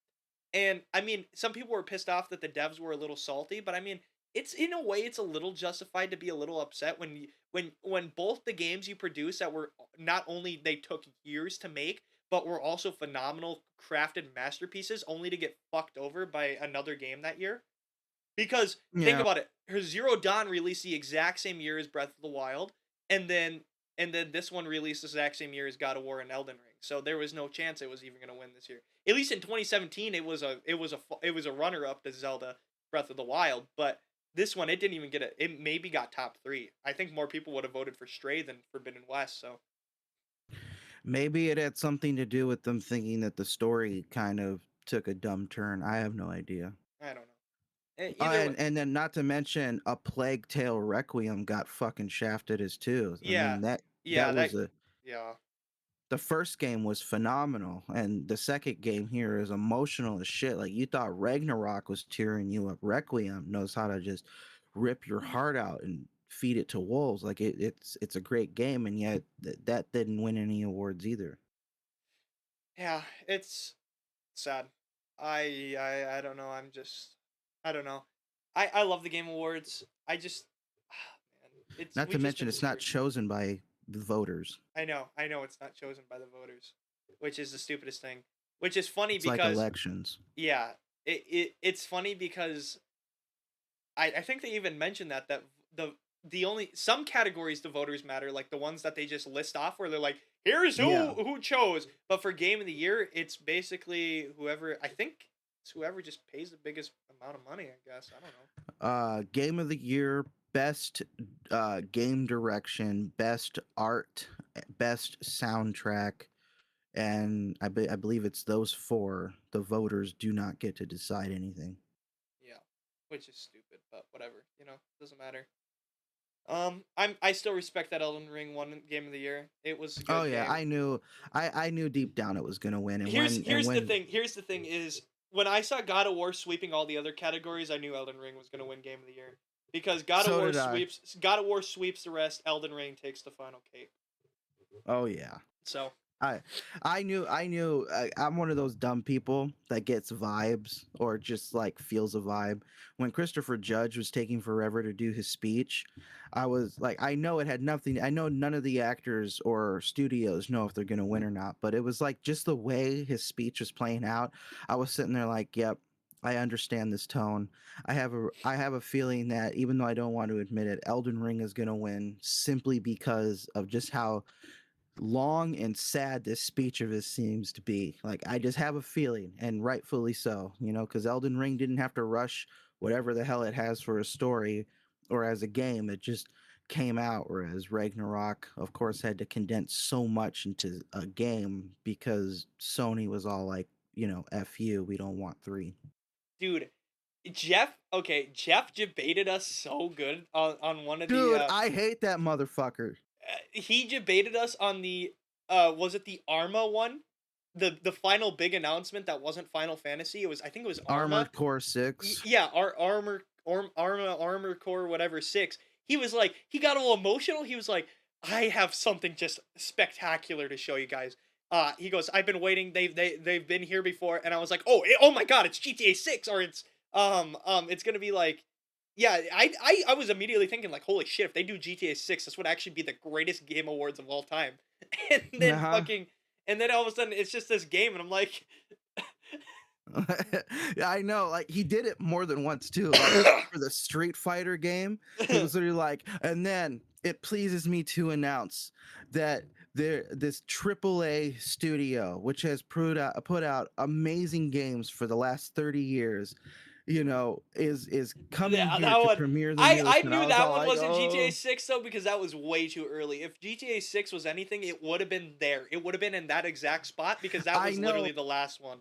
And I mean, some people were pissed off that the devs were a little salty, but I mean, it's in a way it's a little justified to be a little upset when you, when when both the games you produce that were not only they took years to make, but were also phenomenal crafted masterpieces only to get fucked over by another game that year. Because think about it, her Zero Dawn released the exact same year as Breath of the Wild, and then and then this one released the exact same year as God of War and Elden Ring. So there was no chance it was even going to win this year. At least in 2017, it was a it was a it was a runner up to Zelda Breath of the Wild, but this one it didn't even get a it maybe got top three. I think more people would have voted for Stray than Forbidden West. So maybe it had something to do with them thinking that the story kind of took a dumb turn. I have no idea. I don't know. Eh, Uh, and, and then not to mention a Plague Tale Requiem got fucking shafted as too. I Yeah, mean, that yeah, that that, a yeah, the first game was phenomenal, and the second game here is emotional as shit. Like you thought Ragnarok was tearing you up. Requiem knows how to just rip your heart out and feed it to wolves. Like it, it's it's a great game, and yet th- that didn't win any awards either. yeah. It's sad. I I I don't know. I'm just I don't know. I I love the Game Awards. I just *sighs* man, it's Not to mention, it's not chosen by the voters. I know, I know it's not chosen by the voters, which is the stupidest thing. Which is funny It's like because elections. yeah, it, it it's funny because I I think they even mentioned that that the the only some categories the voters matter like the ones that they just list off where they're like here's who Yeah. who chose but for game of the year it's basically whoever I think it's whoever just pays the biggest amount of money I guess I don't know uh game of the year best uh game direction best art best soundtrack and I, be- I believe it's those four the voters do not get to decide anything Yeah, which is stupid, but whatever. You know, doesn't matter. Um, I'm I still respect that Elden Ring won Game of the Year. It was. Oh yeah game. i knew i i knew deep down it was gonna win and Here's when here's and the thing. Here's the thing is when I saw God of War sweeping all the other categories, I knew Elden Ring was gonna win Game of the Year because God So of War did I. sweeps God of War sweeps the rest. Elden Ring takes the final cape. oh yeah So I I knew, I knew. I, I'm one of those dumb people that gets vibes or just like feels a vibe. When Christopher Judge was taking forever to do his speech, I was like, I know it had nothing. I know none of the actors or studios know if they're gonna win or not, but it was like just the way his speech was playing out. I was sitting there like, yep. I understand this tone. I have a I have a feeling that even though I don't want to admit it, Elden Ring is going to win simply because of just how long and sad this speech of his seems to be. Like I just have a feeling, and rightfully so, you know, because Elden Ring didn't have to rush whatever the hell it has for a story or as a game. It just came out, whereas Ragnarok, of course, had to condense so much into a game because Sony was all like, you know, F you, we don't want three. Dude, Jeff. Okay, Jeff debated us so good on on one of Dude, the. Uh, I hate that motherfucker. uh, he debated us on the uh was it the Arma one? The the final big announcement that wasn't Final Fantasy. It was I think it was Arma. Armored Core 6. yeah, our armor arm, Arma Armor Core whatever 6. He was like he got a little emotional. He was like I have something just spectacular to show you guys. Uh he goes I've been waiting. They've they they've been here before and I was like, "Oh, eh, oh my god, it's GTA 6 or it's um um it's going to be like yeah, I, I I was immediately thinking like, holy shit! If they do GTA Six, this would actually be the greatest game awards of all time. *laughs* and then Uh-huh. fucking, and then all of a sudden it's just this game, and I'm like, *laughs* yeah, I know. Like he did it more than once too. *coughs* Like, for the Street Fighter game, he was *laughs* literally like, and then it pleases me to announce that there this AAA studio, which has put out put out amazing games for the last thirty years, you know, is is coming Yeah, here to one- premiere the I, I knew was that one like, wasn't "Oh." GTA 6 though because that was way too early. If GTA 6 was anything, it would have been there. It would have been in that exact spot because that was literally the last one.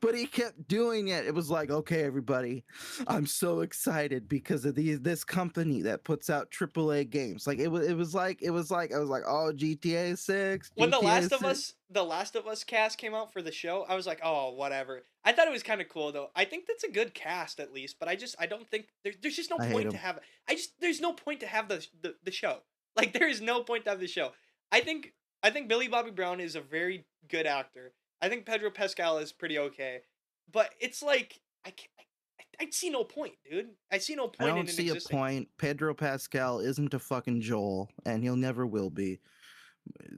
But he kept doing it. It was like, okay, everybody, I'm so excited because of these this company that puts out AAA games. Like it was, it was like, it was like, I was like, oh, GTA Six. When the GTA Last of Us, the Last of Us cast came out for the show, I was like, oh, whatever. I thought it was kind of cool though. I think that's a good cast at least, but I just I don't think there, there's just no I point to have. I just there's no point to have the, the the show. Like there is no point to have the show. I think I think Millie Bobby Brown is a very good actor. I think Pedro Pascal is pretty okay, but it's like I can't. I, I see no point, dude. I see no point I don't see existing. a point. Pedro Pascal isn't a fucking Joel, and he'll never will be.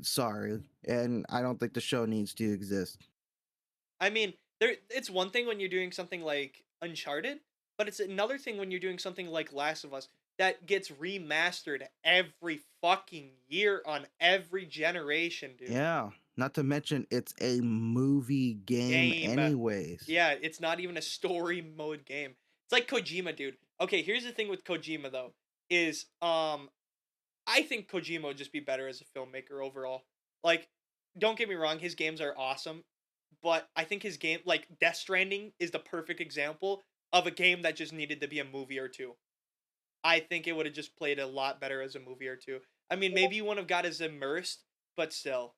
Sorry, and I don't think the show needs to exist. I mean, there it's one thing when you're doing something like Uncharted, but it's another thing when you're doing something like Last of Us that gets remastered every fucking year on every generation, dude. Yeah, not to mention it's a movie game, Game. anyways. Yeah, it's not even a story mode game. It's like Kojima, dude. Okay, here's the thing with Kojima though, is um I think Kojima would just be better as a filmmaker overall. Like, don't get me wrong, his games are awesome, but I think his game like Death Stranding is the perfect example of a game that just needed to be a movie or two. I think it would have just played a lot better as a movie or two. I mean, maybe you wouldn't have got as immersed, but still.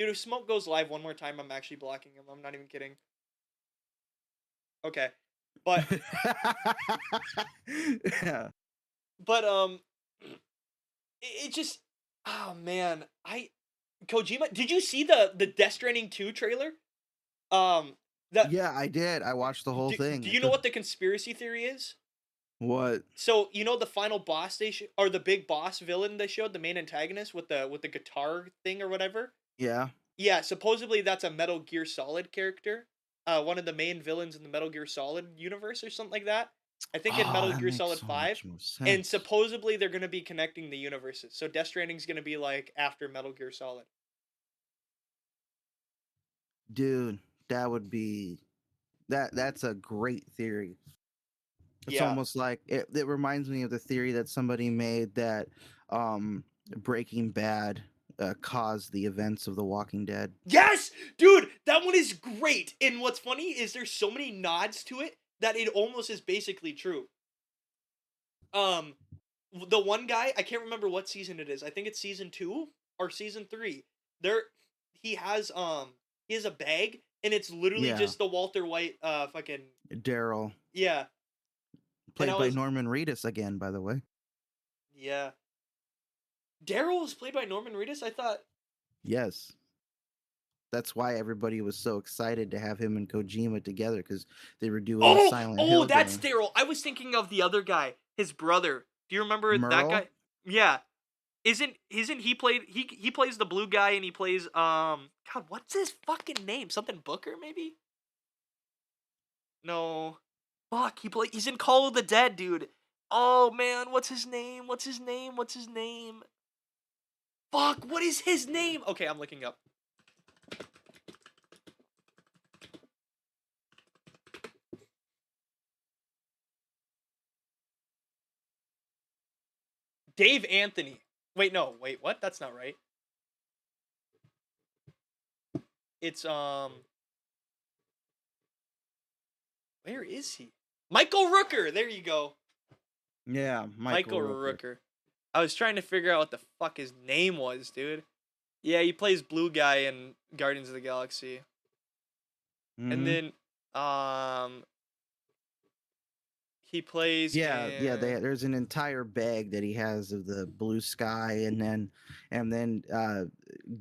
Dude, if Smoke goes live one more time, I'm actually blocking him. I'm not even kidding. Okay. But *laughs* yeah. but um it, it just oh man, I Kojima did you see the the Death Stranding 2 trailer? Um the, yeah, I did. I watched the whole do, thing. Do you know what the conspiracy theory is? What? So you know the final boss they sh- or the big boss villain they showed, the main antagonist with the with the guitar thing or whatever. Yeah. Yeah, supposedly that's a Metal Gear Solid character, uh, one of the main villains in the Metal Gear Solid universe or something like that. I think in Oh, Metal Gear Solid so Five, and supposedly they're gonna be connecting the universes. So Death Stranding's gonna be like after Metal Gear Solid. dude, that would be that. That's a great theory. It's Yeah. almost like it, it reminds me of the theory that somebody made that um Breaking Bad uh, caused the events of The Walking Dead. Yes, dude, that one is great. And what's funny is there's so many nods to it that it almost is basically true. Um, the one guy I can't remember what season it is. I think it's season two or season three. There, he has um he has a bag and it's literally Yeah. just the Walter White uh fucking Daryl, yeah played by was- Norman Reedus again, by the way. yeah. Daryl was played by Norman Reedus. I thought Yes. That's why everybody was so excited to have him and Kojima together because they were doing Oh, Silent oh, Hill that's game. Daryl. I was thinking of the other guy, his brother. Do you remember that guy? Yeah. Isn't isn't he played he he plays the blue guy and he plays um God, what's his fucking name? Something Booker maybe? No. Fuck, he play he's in Call of the Dead, dude. Oh man, what's his name? What's his name? What's his name? Fuck, what is his name? Okay, I'm looking up. Dave Anthony. Wait, no, wait, what? That's not right. It's um Where is he? Michael Rooker. There you go. Yeah, Michael, Michael, Rooker. I was trying to figure out what the fuck his name was, dude. Yeah, he plays blue guy in Guardians of the Galaxy. Mhm. And then um he plays yeah, yeah. They, there's an entire bag that he has of the blue sky, and then and then uh,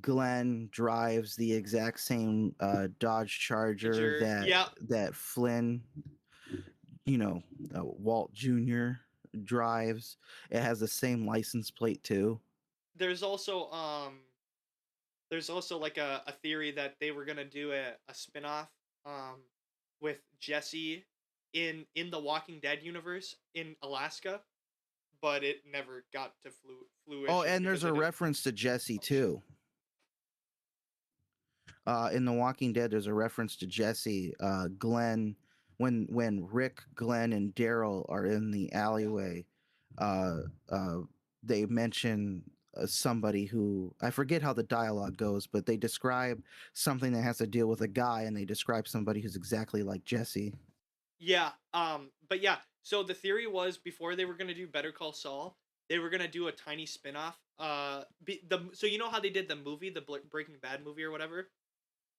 Glenn drives the exact same uh, Dodge Charger that yeah. that Flynn, you know, uh, Walt Jr. drives. It has the same license plate too. there's also um there's also like a, a theory that they were gonna do a, a spin-off um with Jesse in in the Walking Dead universe in Alaska, but it never got to flu fruition. Oh, and there's a reference to Jesse Oh, too. Uh, in The Walking Dead, there's a reference to Jesse. Uh, Glenn, when when Rick, Glenn, and Daryl are in the alleyway, uh, uh, they mention uh, somebody who I forget how the dialogue goes, but they describe something that has to deal with a guy, and they describe somebody who's exactly like Jesse. Yeah, um, but yeah, so the theory was before they were gonna do Better Call Saul, they were gonna do a tiny spin-off. Uh, be, the so you know how they did the movie, the Breaking Bad movie or whatever.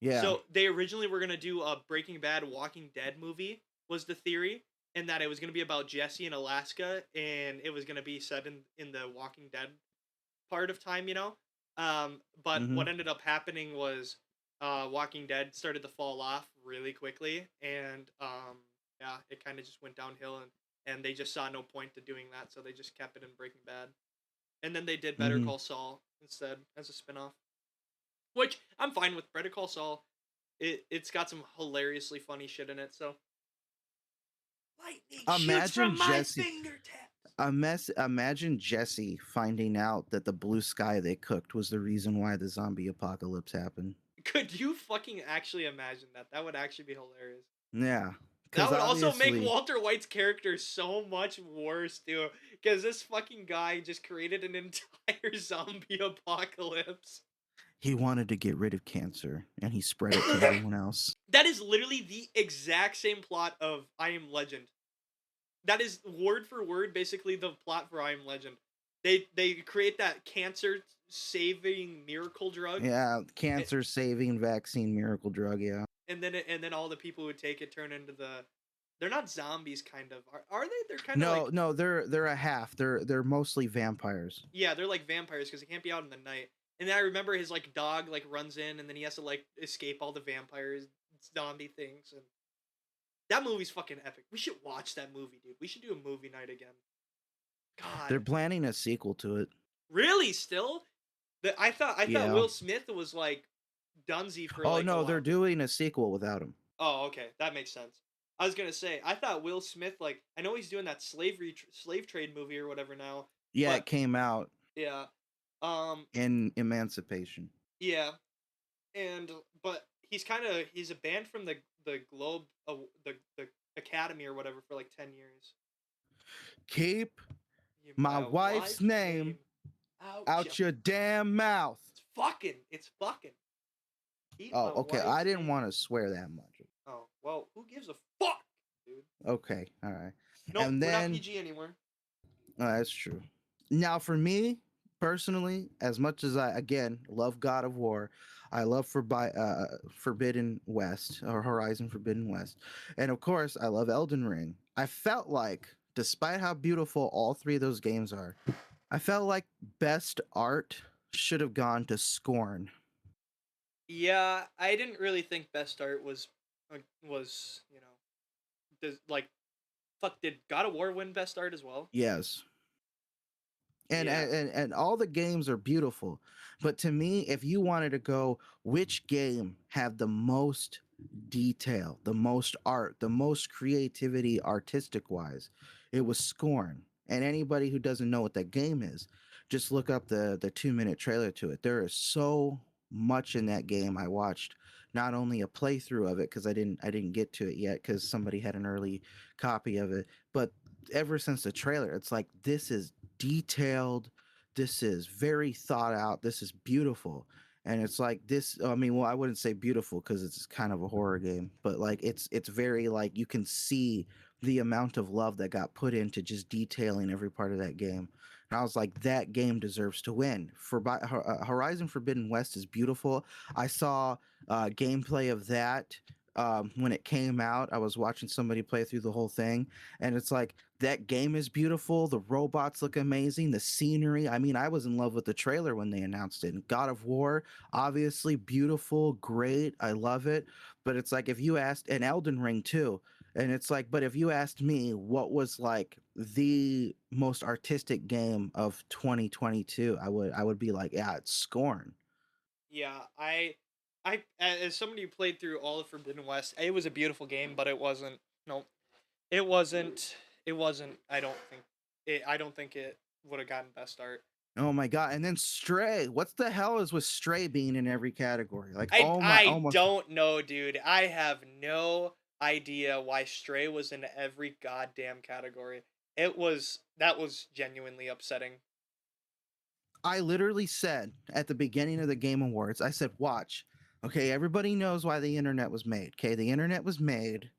Yeah. So they originally were gonna do a Breaking Bad Walking Dead movie was the theory, and that it was gonna be about Jesse in Alaska, and it was gonna be set in in the Walking Dead part of time, you know. Um, but Mhm. what ended up happening was, uh, Walking Dead started to fall off really quickly, and um, yeah, it kind of just went downhill, and and they just saw no point to doing that, so they just kept it in Breaking Bad, and then they did Better Mhm. Call Saul instead as a spinoff which I'm fine with. Better Call Saul, it it's got some hilariously funny shit in it. So lightning shoots Imagine from my Jesse- fingertips. a mess. Imagine Jesse finding out that the blue sky they cooked was the reason why the zombie apocalypse happened. Could you fucking actually imagine that? That would actually be hilarious. Yeah. That would also make Walter White's character so much worse too, because this fucking guy just created an *laughs* entire zombie apocalypse. He wanted to get rid of cancer and he spread it to *laughs* everyone else. That is literally the exact same plot of I Am Legend. That is word for word basically the plot for I Am Legend. They they create that cancer saving miracle drug Yeah, eh cancer saving vaccine miracle drug. Yeah. and then it, and then all the people who take it turn into the they're not zombies kind of. Are, are they? They're kind of No, like no, they're they're a half. They're they're mostly vampires. yeah, they're like vampires because they can't be out in the night. And then I remember his like dog like runs in and then he has to like escape all the vampires zombie things and that movie's fucking epic. We should watch that movie, dude. We should do a movie night again. God. They're planning a sequel to it. Really still? The, I thought I thought Yeah. Will Smith was like Dunsey for Oh like no, they're doing a sequel without him. Oh, okay, that makes sense. I was gonna say I thought Will Smith like I know he's doing that slavery tr- slave trade movie or whatever now. Yeah, But- it came out Yeah. Um. in Emancipation. Yeah. And but he's kind of he's a banned from the the Globe uh, the the Academy or whatever for like ten years. Keep You- My wife's name out, out your your damn mouth. It's fucking. It's fucking. Keep Oh, okay. I didn't want to swear that much. Oh well, who gives a fuck, dude? Okay, all right. No, And we're not PG anymore. Oh, that's true. Now, for me personally, as much as I again love God of War, I love for by uh, Forbidden West or Horizon Forbidden West, and of course, I love Elden Ring. I felt like, despite how beautiful all three of those games are, I felt like best art should have gone to Scorn. Yeah, I didn't really think best art was uh, was you know, does like, fuck did God of War win best art as well? Yes. And, Yeah. and and all the games are beautiful, but to me, if you wanted to go, which game had the most detail, the most art, the most creativity, artistic wise, it was Scorn. And anybody who doesn't know what that game is, just look up the the two minute trailer to it. There is so much in that game. I watched not only a playthrough of it because I didn't I didn't get to it yet because somebody had an early copy of it, but ever since the trailer, it's like this is detailed, this is very thought out, this is beautiful. And it's like this I mean, well, I wouldn't say beautiful because it's kind of a horror game, but like it's it's very like you can see the amount of love that got put into just detailing every part of that game. And I was like, that game deserves to win. For uh, Horizon Forbidden West is beautiful. I saw uh, gameplay of that um, when it came out. I was watching somebody play through the whole thing, and it's like that game is beautiful. The robots look amazing. The scenery. I mean, I was in love with the trailer when they announced it. And God of War, obviously beautiful, great. I love it. But it's like if you asked, and Elden Ring too. And it's like, but if you asked me what was like the most artistic game of 2022, I would I would be like, yeah, it's Scorn. Yeah, I, I as somebody who played through all of Forbidden West, it was a beautiful game, but it wasn't. No, it wasn't. It wasn't. I don't think. It, I don't think it would have gotten best art. Oh my god! And then Stray. What the hell is with Stray being in every category? Like, I, oh my, I almost. don't know, dude. I have no idea why Stray was in every goddamn category. It was that was genuinely upsetting. I literally said at the beginning of the Game Awards, I said, watch. Okay, everybody knows why the internet was made. Okay, the internet was made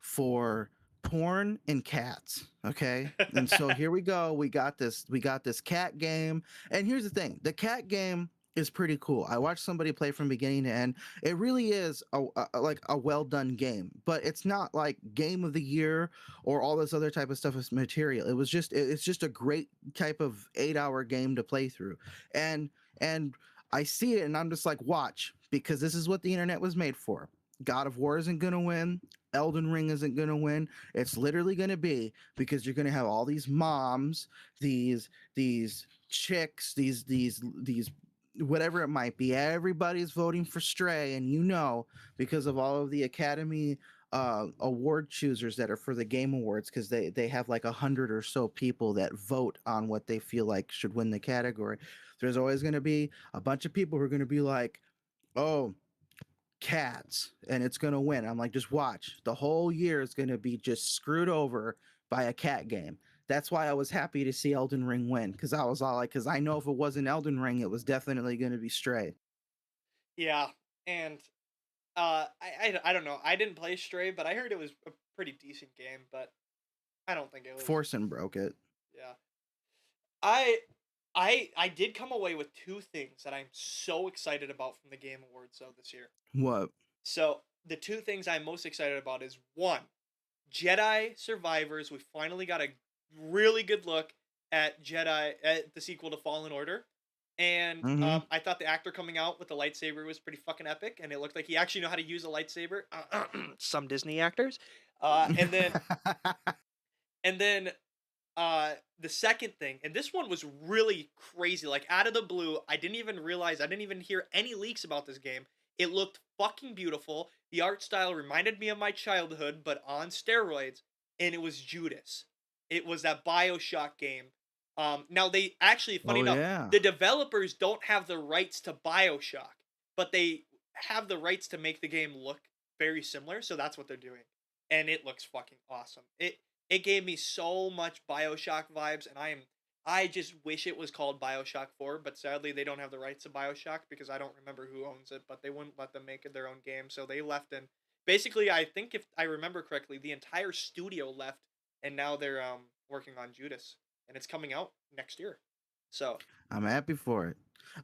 for porn and cats. Okay. And so here we go. We got this, we got this cat game. And here's the thing the cat game is pretty cool. I watched somebody play from beginning to end. It really is a, a like a well done game, but it's not like game of the year or all this other type of stuff as material. It was just it- it's just a great type of 8-hour game to play through. And and I see it and I'm just like watch because this is what the internet was made for. God of War isn't going to win. Elden Ring isn't going to win. It's literally going to be because you're going to have all these moms, these these chicks, these these these whatever it might be. Everybody's voting for Stray, and you know because of all of the Academy uh, award choosers that are for the Game Awards, because they they have like a hundred or so people that vote on what they feel like should win the category. There's always going to be a bunch of people who are going to be like, "Oh." cats and it's going to win. I'm like, just watch. The whole year is going to be just screwed over by a cat game. That's why I was happy to see Elden Ring win because I was all like, because I know if it wasn't Elden Ring, it was definitely going to be Stray. Yeah, and uh, I, I I don't know. I didn't play Stray, but I heard it was a pretty decent game. But I don't think it was. Forsen broke it. Yeah. I I I did come away with two things that I'm so excited about from the Game Awards though this year. What? So the two things I'm most excited about is one, Jedi Survivors. We finally got a really good look at Jedi at the sequel to Fallen Order. And Mhm. um, I thought the actor coming out with the lightsaber was pretty fucking epic, and it looked like he actually knew how to use a lightsaber. *clears throat* some Disney actors, uh, and then *laughs* and then uh the second thing, and this one was really crazy, like out of the blue. I didn't even realize, I didn't even hear any leaks about this game. It looked fucking beautiful. The art style reminded me of my childhood, but on steroids, and it was Judas. It was that Bioshock game. Um, now they actually, funny oh enough, yeah. the developers don't have the rights to Bioshock, but they have the rights to make the game look very similar. So that's what they're doing, and it looks fucking awesome. It it gave me so much Bioshock vibes, and I am I just wish it was called Bioshock Four, but sadly they don't have the rights to Bioshock because I don't remember who owns it, but they wouldn't let them make it their own game, so they left and basically I think if I remember correctly, the entire studio left, and now they're um working on Judas, and it's coming out next year. So I'm happy for it.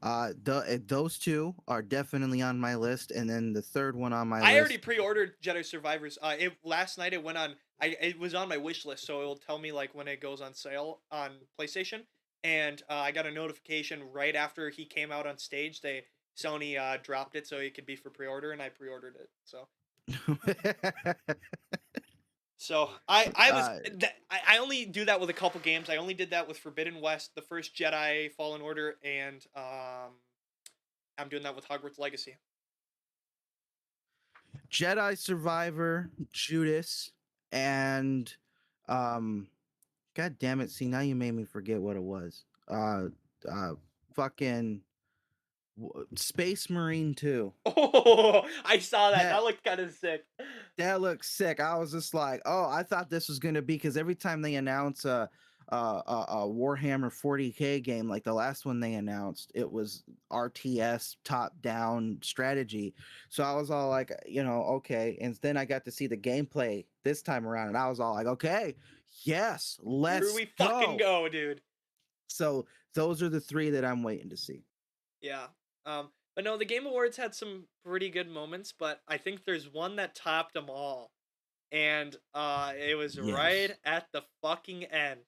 Uh, the, uh, those two are definitely on my list, and then the third one on my I list. already pre-ordered Jedi Survivors. Uh, it last night it went on. I it was on my wish list, so it'll tell me like when it goes on sale on PlayStation. And uh, I got a notification right after he came out on stage. They Sony uh, dropped it so it could be for pre-order, and I pre-ordered it. So *laughs* so I I was Uh, that, I, I only do that with a couple games. I only did that with Forbidden West, the first Jedi Fallen Order, and um, I'm doing that with Hogwarts Legacy. Jedi Survivor, Judas, and um, God damn it! See now you made me forget what it was. Uh, uh, fucking Space Marine Two. Oh, *laughs* I saw that. Yeah. That looked kind of sick. That looks sick. I was just like, oh, I thought this was gonna be because every time they announce a, a a a Warhammer 40k game, like the last one they announced, it was RTS top down strategy. So I was all like, you know, okay. And then I got to see the gameplay this time around, and I was all like, okay, yes, let's Here we fucking go, dude. So those are the three that I'm waiting to see. Yeah. Um, but no, the Game Awards had some pretty good moments, but I think there's one that topped them all, and uh, it was right at the fucking end.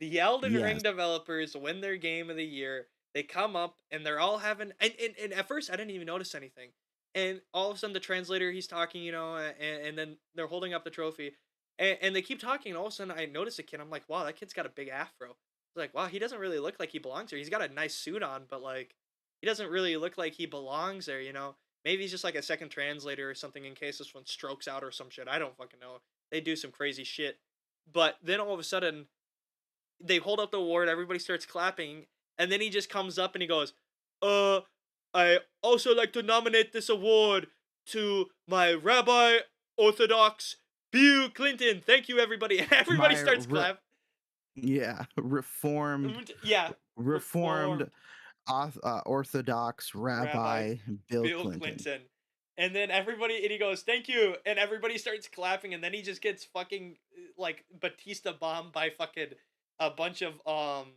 The Elden Ring developers win their game of the year. They come up and they're all having and, and, and at first I didn't even notice anything. And all of a sudden the translator he's talking, you know, and, and then they're holding up the trophy. And, and they keep talking, and all of a sudden I notice a kid. I'm like, wow, that kid's got a big afro. It's like, wow, he doesn't really look like he belongs here. He's got a nice suit on, but like he doesn't really look like he belongs there. You know, maybe he's just like a second translator or something in case this one strokes out or some shit. I don't fucking know. They do some crazy shit, but then all of a sudden, they hold up the award. Everybody starts clapping, and then he just comes up and he goes, "Uh, I also like to nominate this award to my Rabbi Orthodox Bill Clinton. Thank you, everybody." *laughs* Everybody My starts re- clapping. Yeah, reformed, Yeah, reformed, reformed uh, Orthodox Rabbi, Bill, Bill Clinton. Clinton. And then everybody, and he goes, "Thank you," and everybody starts clapping, and then he just gets fucking uh, like Batista bombed by fucking a bunch of um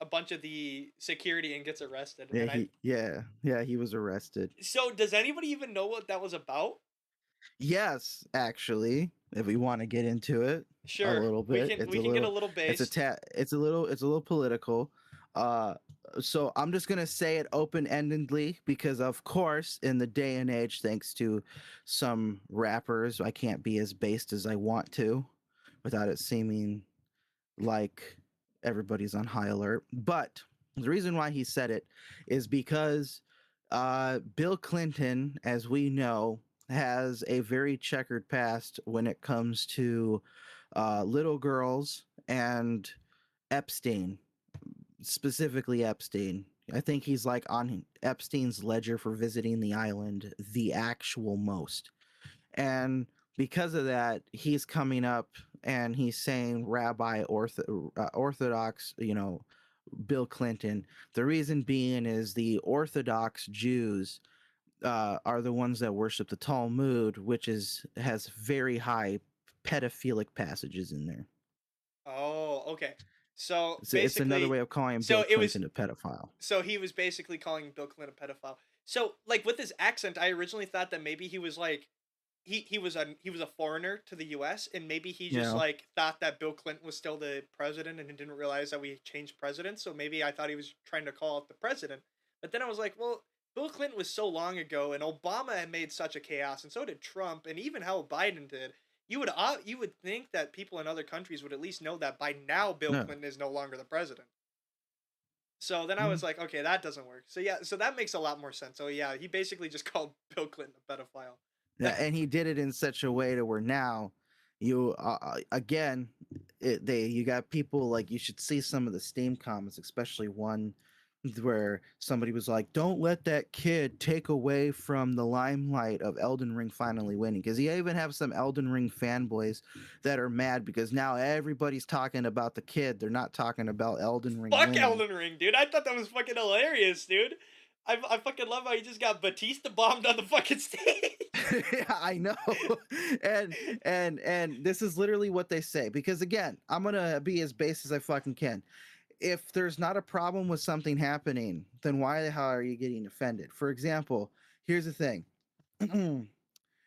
a bunch of the security and gets arrested. Yeah, I, he, yeah, yeah, he was arrested. so does anybody even know what that was about? Yes, actually, if we want to get into it, Sure, a little we bit. can It's we a can get a little- little it's a ta- it's a little it's a little political. Uh, so I'm just gonna say it open-endedly because, of course, in the day and age, thanks to some rappers, I can't be as based as I want to, without it seeming like everybody's on high alert. But the reason why he said it is because uh, Bill Clinton, as we know, has a very checkered past when it comes to uh, little girls and Epstein, specifically Epstein. I think he's like on Epstein's ledger for visiting the island the actual most. And because of that, he's coming up and he's saying Rabbi Ortho- uh, Orthodox, you know, Bill Clinton. The reason being is the Orthodox Jews uh, are the ones that worship the Talmud, which is has very high pedophilic passages in there. oh, okay. So So it's another way of calling so Bill it was- Clinton a pedophile. So he was basically calling Bill Clinton a pedophile. So like with his accent, I originally thought that maybe he was like he he was a he was a foreigner to the U.S. and maybe he just Yeah. like thought that Bill Clinton was still the president and he didn't realize that we changed presidents. So maybe I thought he was trying to call out the president. But then I was like, well, Bill Clinton was so long ago, and Obama had made such a chaos, and so did Trump, and even how Biden did. You would uh, you would think that people in other countries would at least know that by now Bill No. Clinton is no longer the president. So then I Mhm. was like, okay, that doesn't work. So yeah, so that makes a lot more sense. So yeah, he basically just *laughs* called Bill Clinton a pedophile. Yeah, and he did it in such a way to where now you uh, uh, again it, they you got people like you should see some of the steam comments especially one where somebody was like don't let that kid take away from the limelight of Elden Ring finally winning because you even have some Elden Ring fanboys that are mad because now everybody's talking about the kid they're not talking about Elden Ring Fuck winning. Elden Ring, dude. I thought that was fucking hilarious, dude. I, I fucking love how he just got Batista bombed on the fucking *laughs* stage. *laughs* yeah, I know. *laughs* and and and this is literally what they say because again, I'm going to be as base as I fucking can. If there's not a problem with something happening, then why the hell are you getting offended? For example, here's the thing. *clears throat*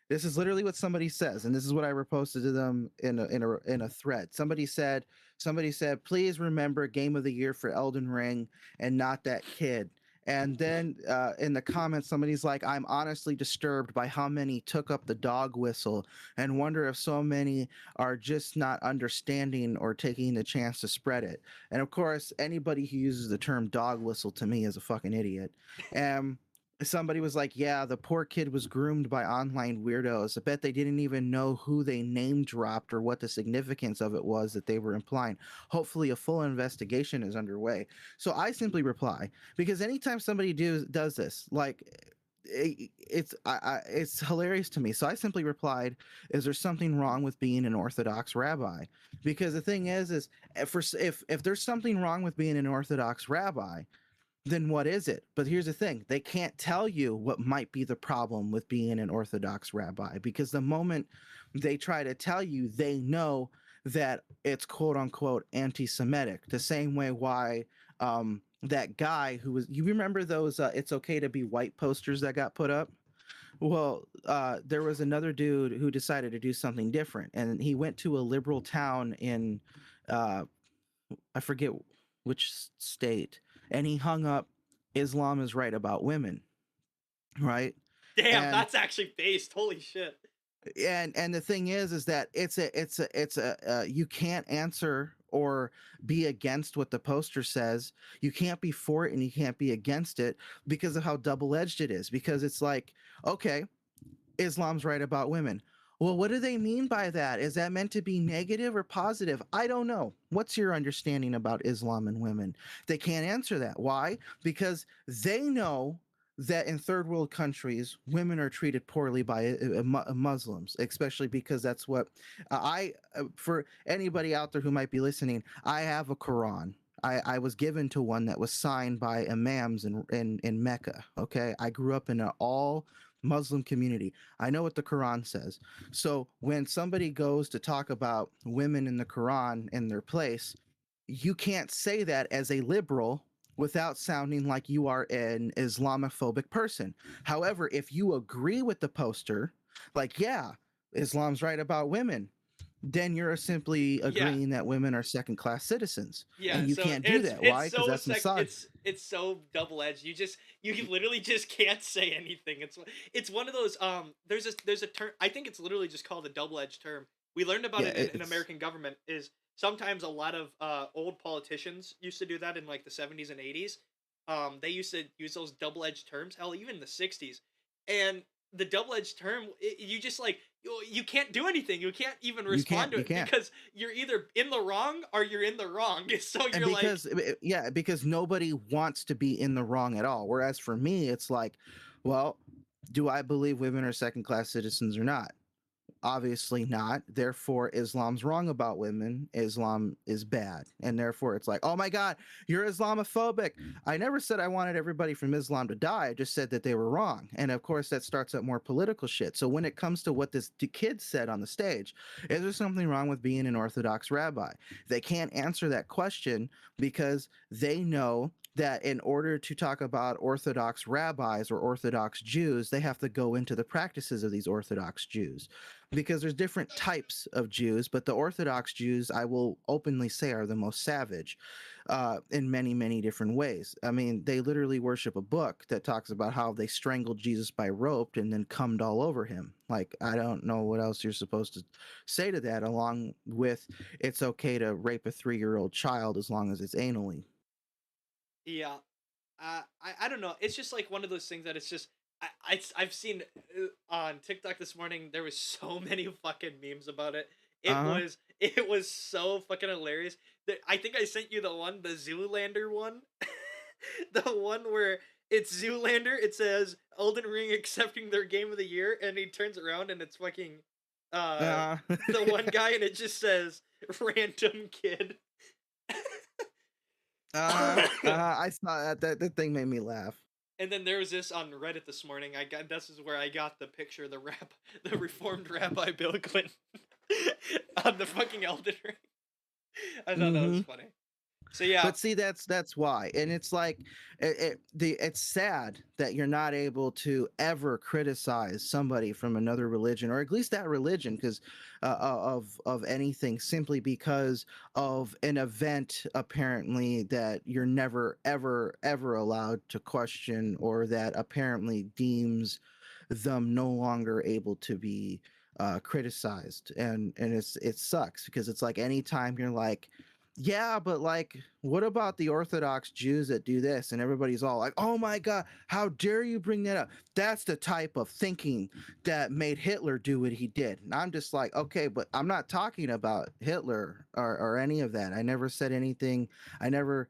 this is literally what somebody says and this is what I reposted to them in a in a in a thread. Somebody said somebody said, "Please remember game of the year for Elden Ring and not that kid." And then uh, in the comments, somebody's like, I'm honestly disturbed by how many took up the dog whistle and wonder if so many are just not understanding or taking the chance to spread it. And of course, anybody who uses the term dog whistle to me is a fucking idiot. Um, somebody was like, Yeah, the poor kid was groomed by online weirdos. I bet they didn't even know who they name dropped or what the significance of it was that they were implying. Hopefully, a full investigation is underway. So I simply reply because anytime somebody do, does this, like it, it's I, I, it's hilarious to me. So I simply replied, "Is there something wrong with being an Orthodox rabbi?" Because the thing is, is if for, if if there's something wrong with being an Orthodox rabbi, then what is it? But here's the thing: they can't tell you what might be the problem with being an Orthodox rabbi because the moment they try to tell you, they know that it's quote unquote anti-Semitic. The same way why um, that guy who was you remember those uh, "It's okay to be white" posters that got put up. Well, uh, there was another dude who decided to do something different, and he went to a liberal town in, uh, I forget which state, and he hung up "Islam is right about women," right? Damn, And- that's actually based. Holy shit. and and the thing is is that it's a it's a it's a uh, you can't answer or be against what the poster says. You can't be for it and you can't be against it because of how double edged it is. Because it's like, okay, Islam's right about women. Well, what do they mean by that? Is that meant to be negative or positive? I don't know. What's your understanding about Islam and women? They can't answer that. Why? Because they know that in third world countries, women are treated poorly by uh, uh, Mu- uh, Muslims, especially because that's what uh, I, uh, for anybody out there who might be listening, I have a Quran. I, I was given to one that was signed by imams in, in, in Mecca. Okay. I grew up in an all Muslim community. I know what the Quran says. So when somebody goes to talk about women in the Quran in their place, you can't say that as a liberal without sounding like you are an Islamophobic person. However, if you agree with the poster, like, yeah, Islam's right about women, then you're simply agreeing that women are second class citizens. Yeah, and you so can't do that. Why? Because so that's sec- It's it's so double edged. You just you literally just can't say anything. It's it's one of those um. There's a there's a term. I think it's literally just called a double edged term. We learned about Yeah, it in, in American government. Is sometimes a lot of uh old politicians used to do that in like the 70s and 80s. Um, they used to use those double edged terms. Hell, even the 60s, and the double edged term, i you just like you, you can't do anything. You can't even respond can't- to it can't. because you're either in the wrong or you're in the wrong. *laughs* So you're like. because uh, yeah because nobody wants to be in the wrong at all whereas for me it's like well do i believe women are second class citizens or not obviously not. Therefore islam's wrong about women. Islam is bad. And therefore it's like oh my god you're islamophobic. Mm. I never said i wanted everybody from islam to die. I just said that they were wrong. And of course that starts up more political shit. So when it comes to what this kid said on the stage is there something wrong with being an orthodox rabbi? They can't answer that question because they know that in order to talk about Orthodox rabbis or Orthodox Jews, they have to go into the practices of these Orthodox Jews. Because there's different types of Jews, but the Orthodox Jews, I will openly say, are the most savage uh, in many, many different ways. I mean, they literally worship a book that talks about how they strangled Jesus by rope and then cummed all over him. Like, I don't know what else you're supposed to say to that, along with it's okay to rape a three year old child as long as it's anally. Yeah, uh, I I don't know. It's just like one of those things that it's just I, I I've seen uh, on TikTok this morning. There was so *laughs* many fucking memes about it. It Uh-huh. was *laughs* it was so fucking hilarious. That I think I sent you the one, the Zoolander one, *laughs* the one where it's Zoolander. It says Elden Ring accepting their game of the year, and he turns around and it's fucking uh, Uh, the one guy, and it just says random kid. Uh, *laughs* uh, I saw that. that. That thing made me laugh. And then there was this on Reddit this morning. I got this is where I got the picture of the rap *laughs* the reformed rabbi Bill Clinton *laughs* on the fucking Elden Ring. I thought that was funny. So yeah, But see, that's that's why, and it's like, it, it, the it's sad that you're not able to ever criticize somebody from another religion, or at least that religion, because uh, of of anything, simply because of an event apparently that you're never ever ever allowed to question, or that apparently deems them no longer able to be uh, criticized, and and it's it sucks because it's like anytime you're like yeah, but like, what about the Orthodox Jews that do this? And everybody's all like, oh my God, how dare you bring that up? That's the type of thinking that made Hitler do what he did. And I'm just like, okay, but I'm not talking about Hitler or, or any of that. I never said anything. I never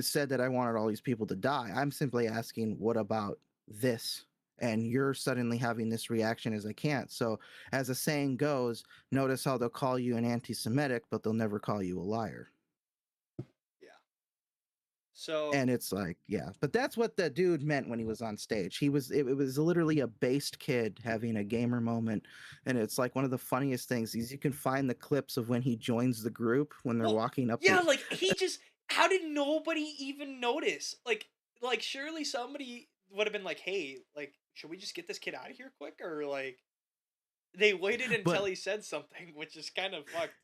said that I wanted all these people to die. I'm simply asking, what about this? And you're suddenly having this reaction as I can't. So, as the saying goes, notice how they'll call you an anti Semitic, but they'll never call you a liar. So and it's like yeah but that's what the dude meant when he was on stage he was it, it was literally a based kid having a gamer moment and it's like one of the funniest things is you can find the clips of when he joins the group when they're Well, walking up yeah, like he just how did nobody even notice? Like like surely somebody would have been like, hey, like should we just get this kid out of here quick or like they waited *laughs* until But- he said something, which is kind of fucked.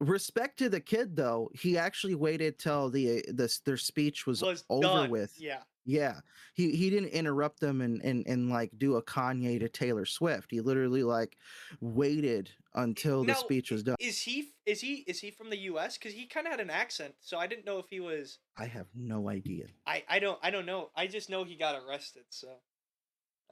Respect to the kid though, he actually waited till the uh, the their speech was, Was over done. with. Yeah. Yeah, he he didn't interrupt them and and and like do a Kanye to Taylor Swift. He literally like waited until the speech was done. Is he is he is he from the U.S. Because he kind of had an accent, so I didn't know if he was. I have no idea. I I don't I don't know. I just know he got arrested. So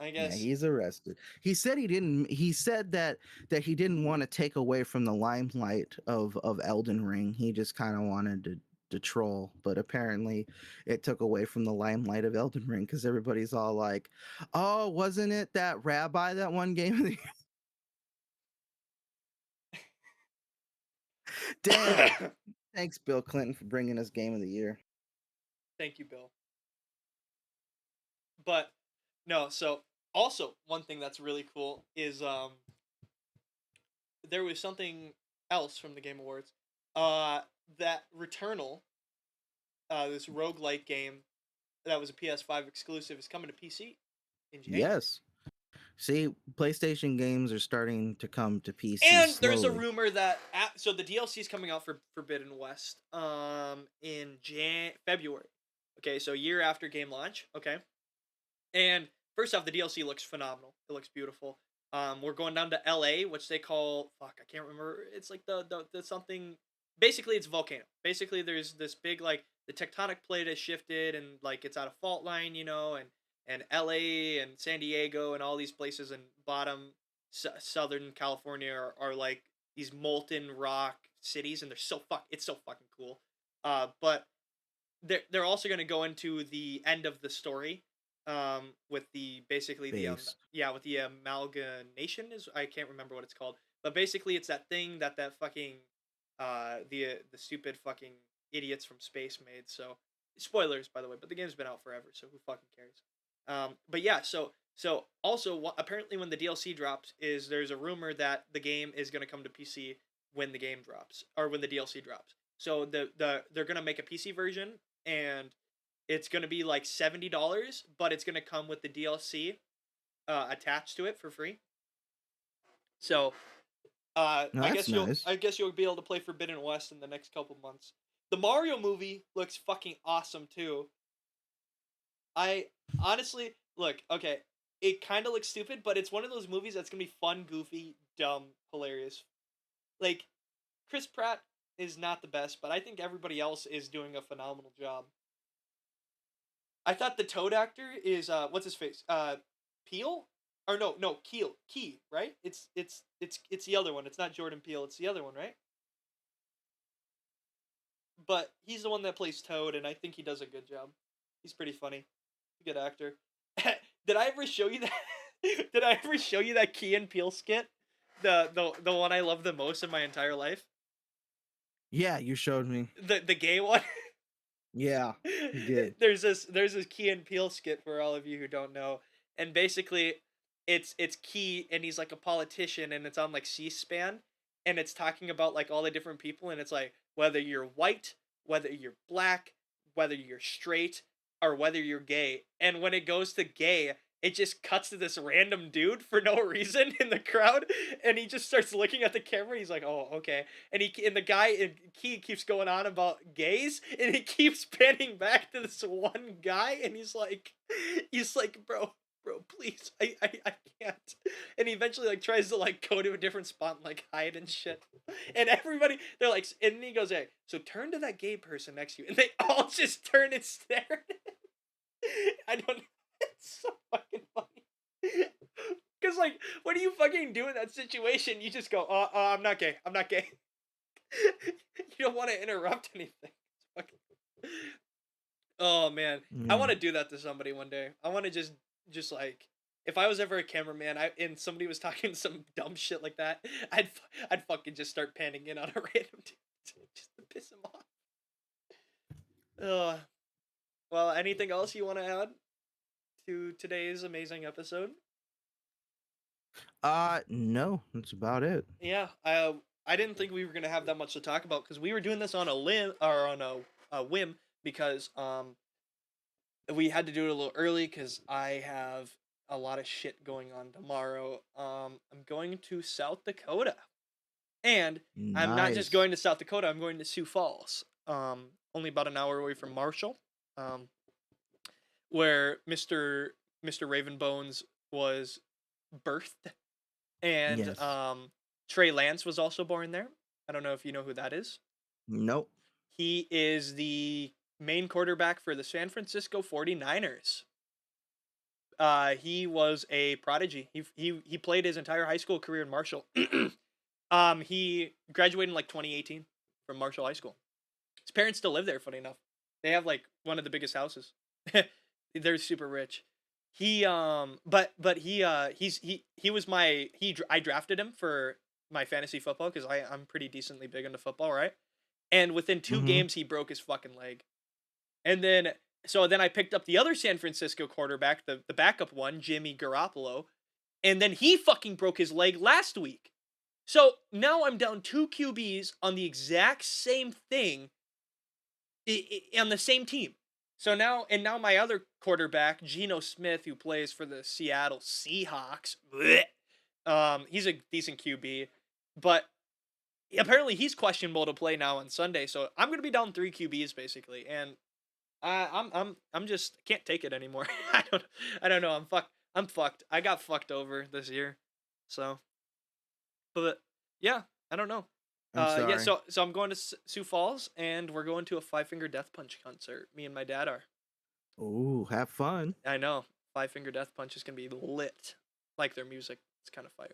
I Yeah, guess he's arrested. He said he didn't. He said that that he didn't want to take away from the limelight of of Elden Ring. He just kind of wanted to to troll, but apparently it took away from the limelight of Elden Ring because everybody's all like, "Oh, wasn't it that rabbi that one game of the year?" *laughs* Damn! Thanks, Bill Clinton, for bringing us Game of the Year. Thank you, Bill. But no, so also one thing that's really cool is um there was something else from the Game Awards. Uh that Returnal, uh this roguelike game that was a PS5 exclusive is coming to PC in January. Yes. See, PlayStation games are starting to come to PC. And there's a rumor that at, so the DLC is coming out for Forbidden West um in Jan February. Okay, so a year after game launch. Okay, and first off, the DLC looks phenomenal. It looks beautiful. Um, we're going down to L.A., which they call fuck. I can't remember. It's like the the, the something. Basically, it's volcano. Basically, there's this big like the tectonic plate has shifted and like it's out of fault line, you know, and and LA and San Diego and all these places in bottom s- Southern California are, are like these molten rock cities, and they're so fuck. It's so fucking cool. Uh, but they're they're also gonna go into the end of the story, um, with the basically the um, yeah with the amalgamation is I can't remember what it's called, but basically it's that thing that that fucking uh the uh, the stupid fucking idiots from space made. So spoilers by the way, but the game's been out forever, so who fucking cares? Um, but yeah, so so also wha- apparently when the DLC drops is there's a rumor that the game is gonna come to PC when the game drops or when the DLC drops. So the the they're gonna make a PC version and it's gonna be like seventy dollars, but it's gonna come with the DLC uh, attached to it for free. So uh, No, I guess you'll. I guess you'll be able to play Forbidden West in the next couple months. The Mario movie looks fucking awesome too. I honestly look okay. It kind of looks stupid, but it's one of those movies that's gonna be fun, goofy, dumb, hilarious. Like Chris Pratt is not the best, but I think everybody else is doing a phenomenal job. I thought the Toad actor is uh what's his face uh Peele or no no Keel Key right? It's it's it's it's the other one. It's not Jordan Peele. It's the other one, right? But he's the one that plays Toad, and I think he does a good job. He's pretty funny, good actor. *laughs* Did I ever show you that? *laughs* Did I ever show you that Key and Peele skit? The the the one I love the most in my entire life. Yeah, you showed me. The the gay one. *laughs* Yeah. he did. *laughs* There's this there's this Key and Peele skit for all of you who don't know, and basically, it's it's Key and he's like a politician and it's on like C-SPAN, and it's talking about like all the different people and it's like whether you're white, whether you're black, whether you're straight, or whether you're gay, and when it goes to gay. It just cuts to this random dude for no *laughs* reason in the crowd, and he just starts looking at the camera. He's like, "Oh, okay." and he and the guy in key keeps going on about gays *laughs* and he keeps panning back to this one guy and he's like he's like bro bro please I, I i can't and he eventually like tries to like go to a different spot and like hide and shit and everybody they're like and he goes hey so turn to that gay person next to you and they *laughs* all just turn and stare i don't it's so fucking funny *laughs* because like what do you fucking do in that situation you just go oh, oh i'm not gay i'm not gay *laughs* you don't want to interrupt anything. Fucking... *laughs* Oh man, I Mm. want to do that to somebody one day. I want to just, just like, if I was ever a cameraman, I and somebody was talking some dumb shit like that, I'd, I'd fucking just start panning in on a random dude just to piss him off. Uh, well, anything else you want to add to today's amazing episode? Uh no, that's about it. Yeah, I uh, I didn't think we were gonna have that much to talk about because we were doing this on a limb or on a, a whim because um we had to do it a little early because I have a lot of shit going on tomorrow. Um, I'm going to South Dakota And I'm not just going to South Dakota. I'm going to Sioux Falls, um, only about an hour away from Marshall, um, where Mister Mister Ravenbones was birthed, and Yes. um, Trey Lance was also born there. I don't know if you know who that is. Nope. He is the main quarterback for the San Francisco 49ers. Uh, he was a prodigy. He he he played his entire high school career in Marshall. *clears throat* um, he graduated in like 2018 from Marshall High School. His parents still live there. Funny enough, they have like one of the biggest houses. *laughs* They're super rich. He um, but but he uh, he's he he was my he I drafted him for my fantasy football because I I'm pretty decently big into football, right? And within 2 Mhm. games, he broke his fucking leg. And then so then I picked up the other San Francisco quarterback, the, the backup one, Jimmy Garoppolo, and then he fucking broke his leg last week. So now I'm down two QBs on the exact same thing on the same team. So now and now my other quarterback, Geno Smith, who plays for the Seattle Seahawks, bleh, um, he's a decent QB, but apparently he's questionable to play now on Sunday. So I'm gonna be down three QBs basically, and I, I'm I'm I'm just can't take it anymore. *laughs* I don't I don't know. I'm fucked. I'm fucked. I got fucked over this year. So, but yeah, I don't know. Uh, yeah. So so I'm going to S- Sioux Falls, and we're going to a Five Finger Death Punch concert. Me and my dad are. Ooh, have fun. I know. Five Finger Death Punch is gonna be lit. Like their music. It's kind of fire.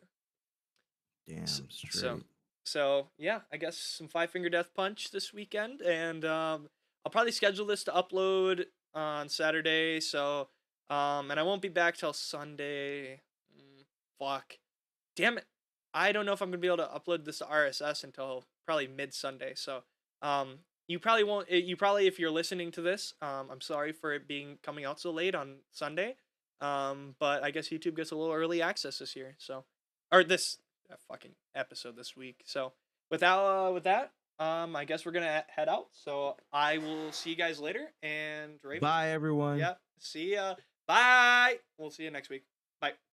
Damn straight. so- So yeah, I guess some Five Finger Death Punch this weekend, and um, I'll probably schedule this to upload on Saturday. So, um, and I won't be back till Sunday. Mm, fuck, damn it! I don't know if I'm gonna be able to upload this to RSS until probably mid Sunday. So, um, you probably won't. eh, You probably, if you're listening to this, um, I'm sorry for it being coming out so late on Sunday. Um, but I guess YouTube gets a little early access this year. So, or this uh, fucking episode this week. So without uh, with that, um, I guess we're gonna head out. So I will see you guys later. And Raven, Bye everyone. yeah, see ya. Bye. We'll see you next week.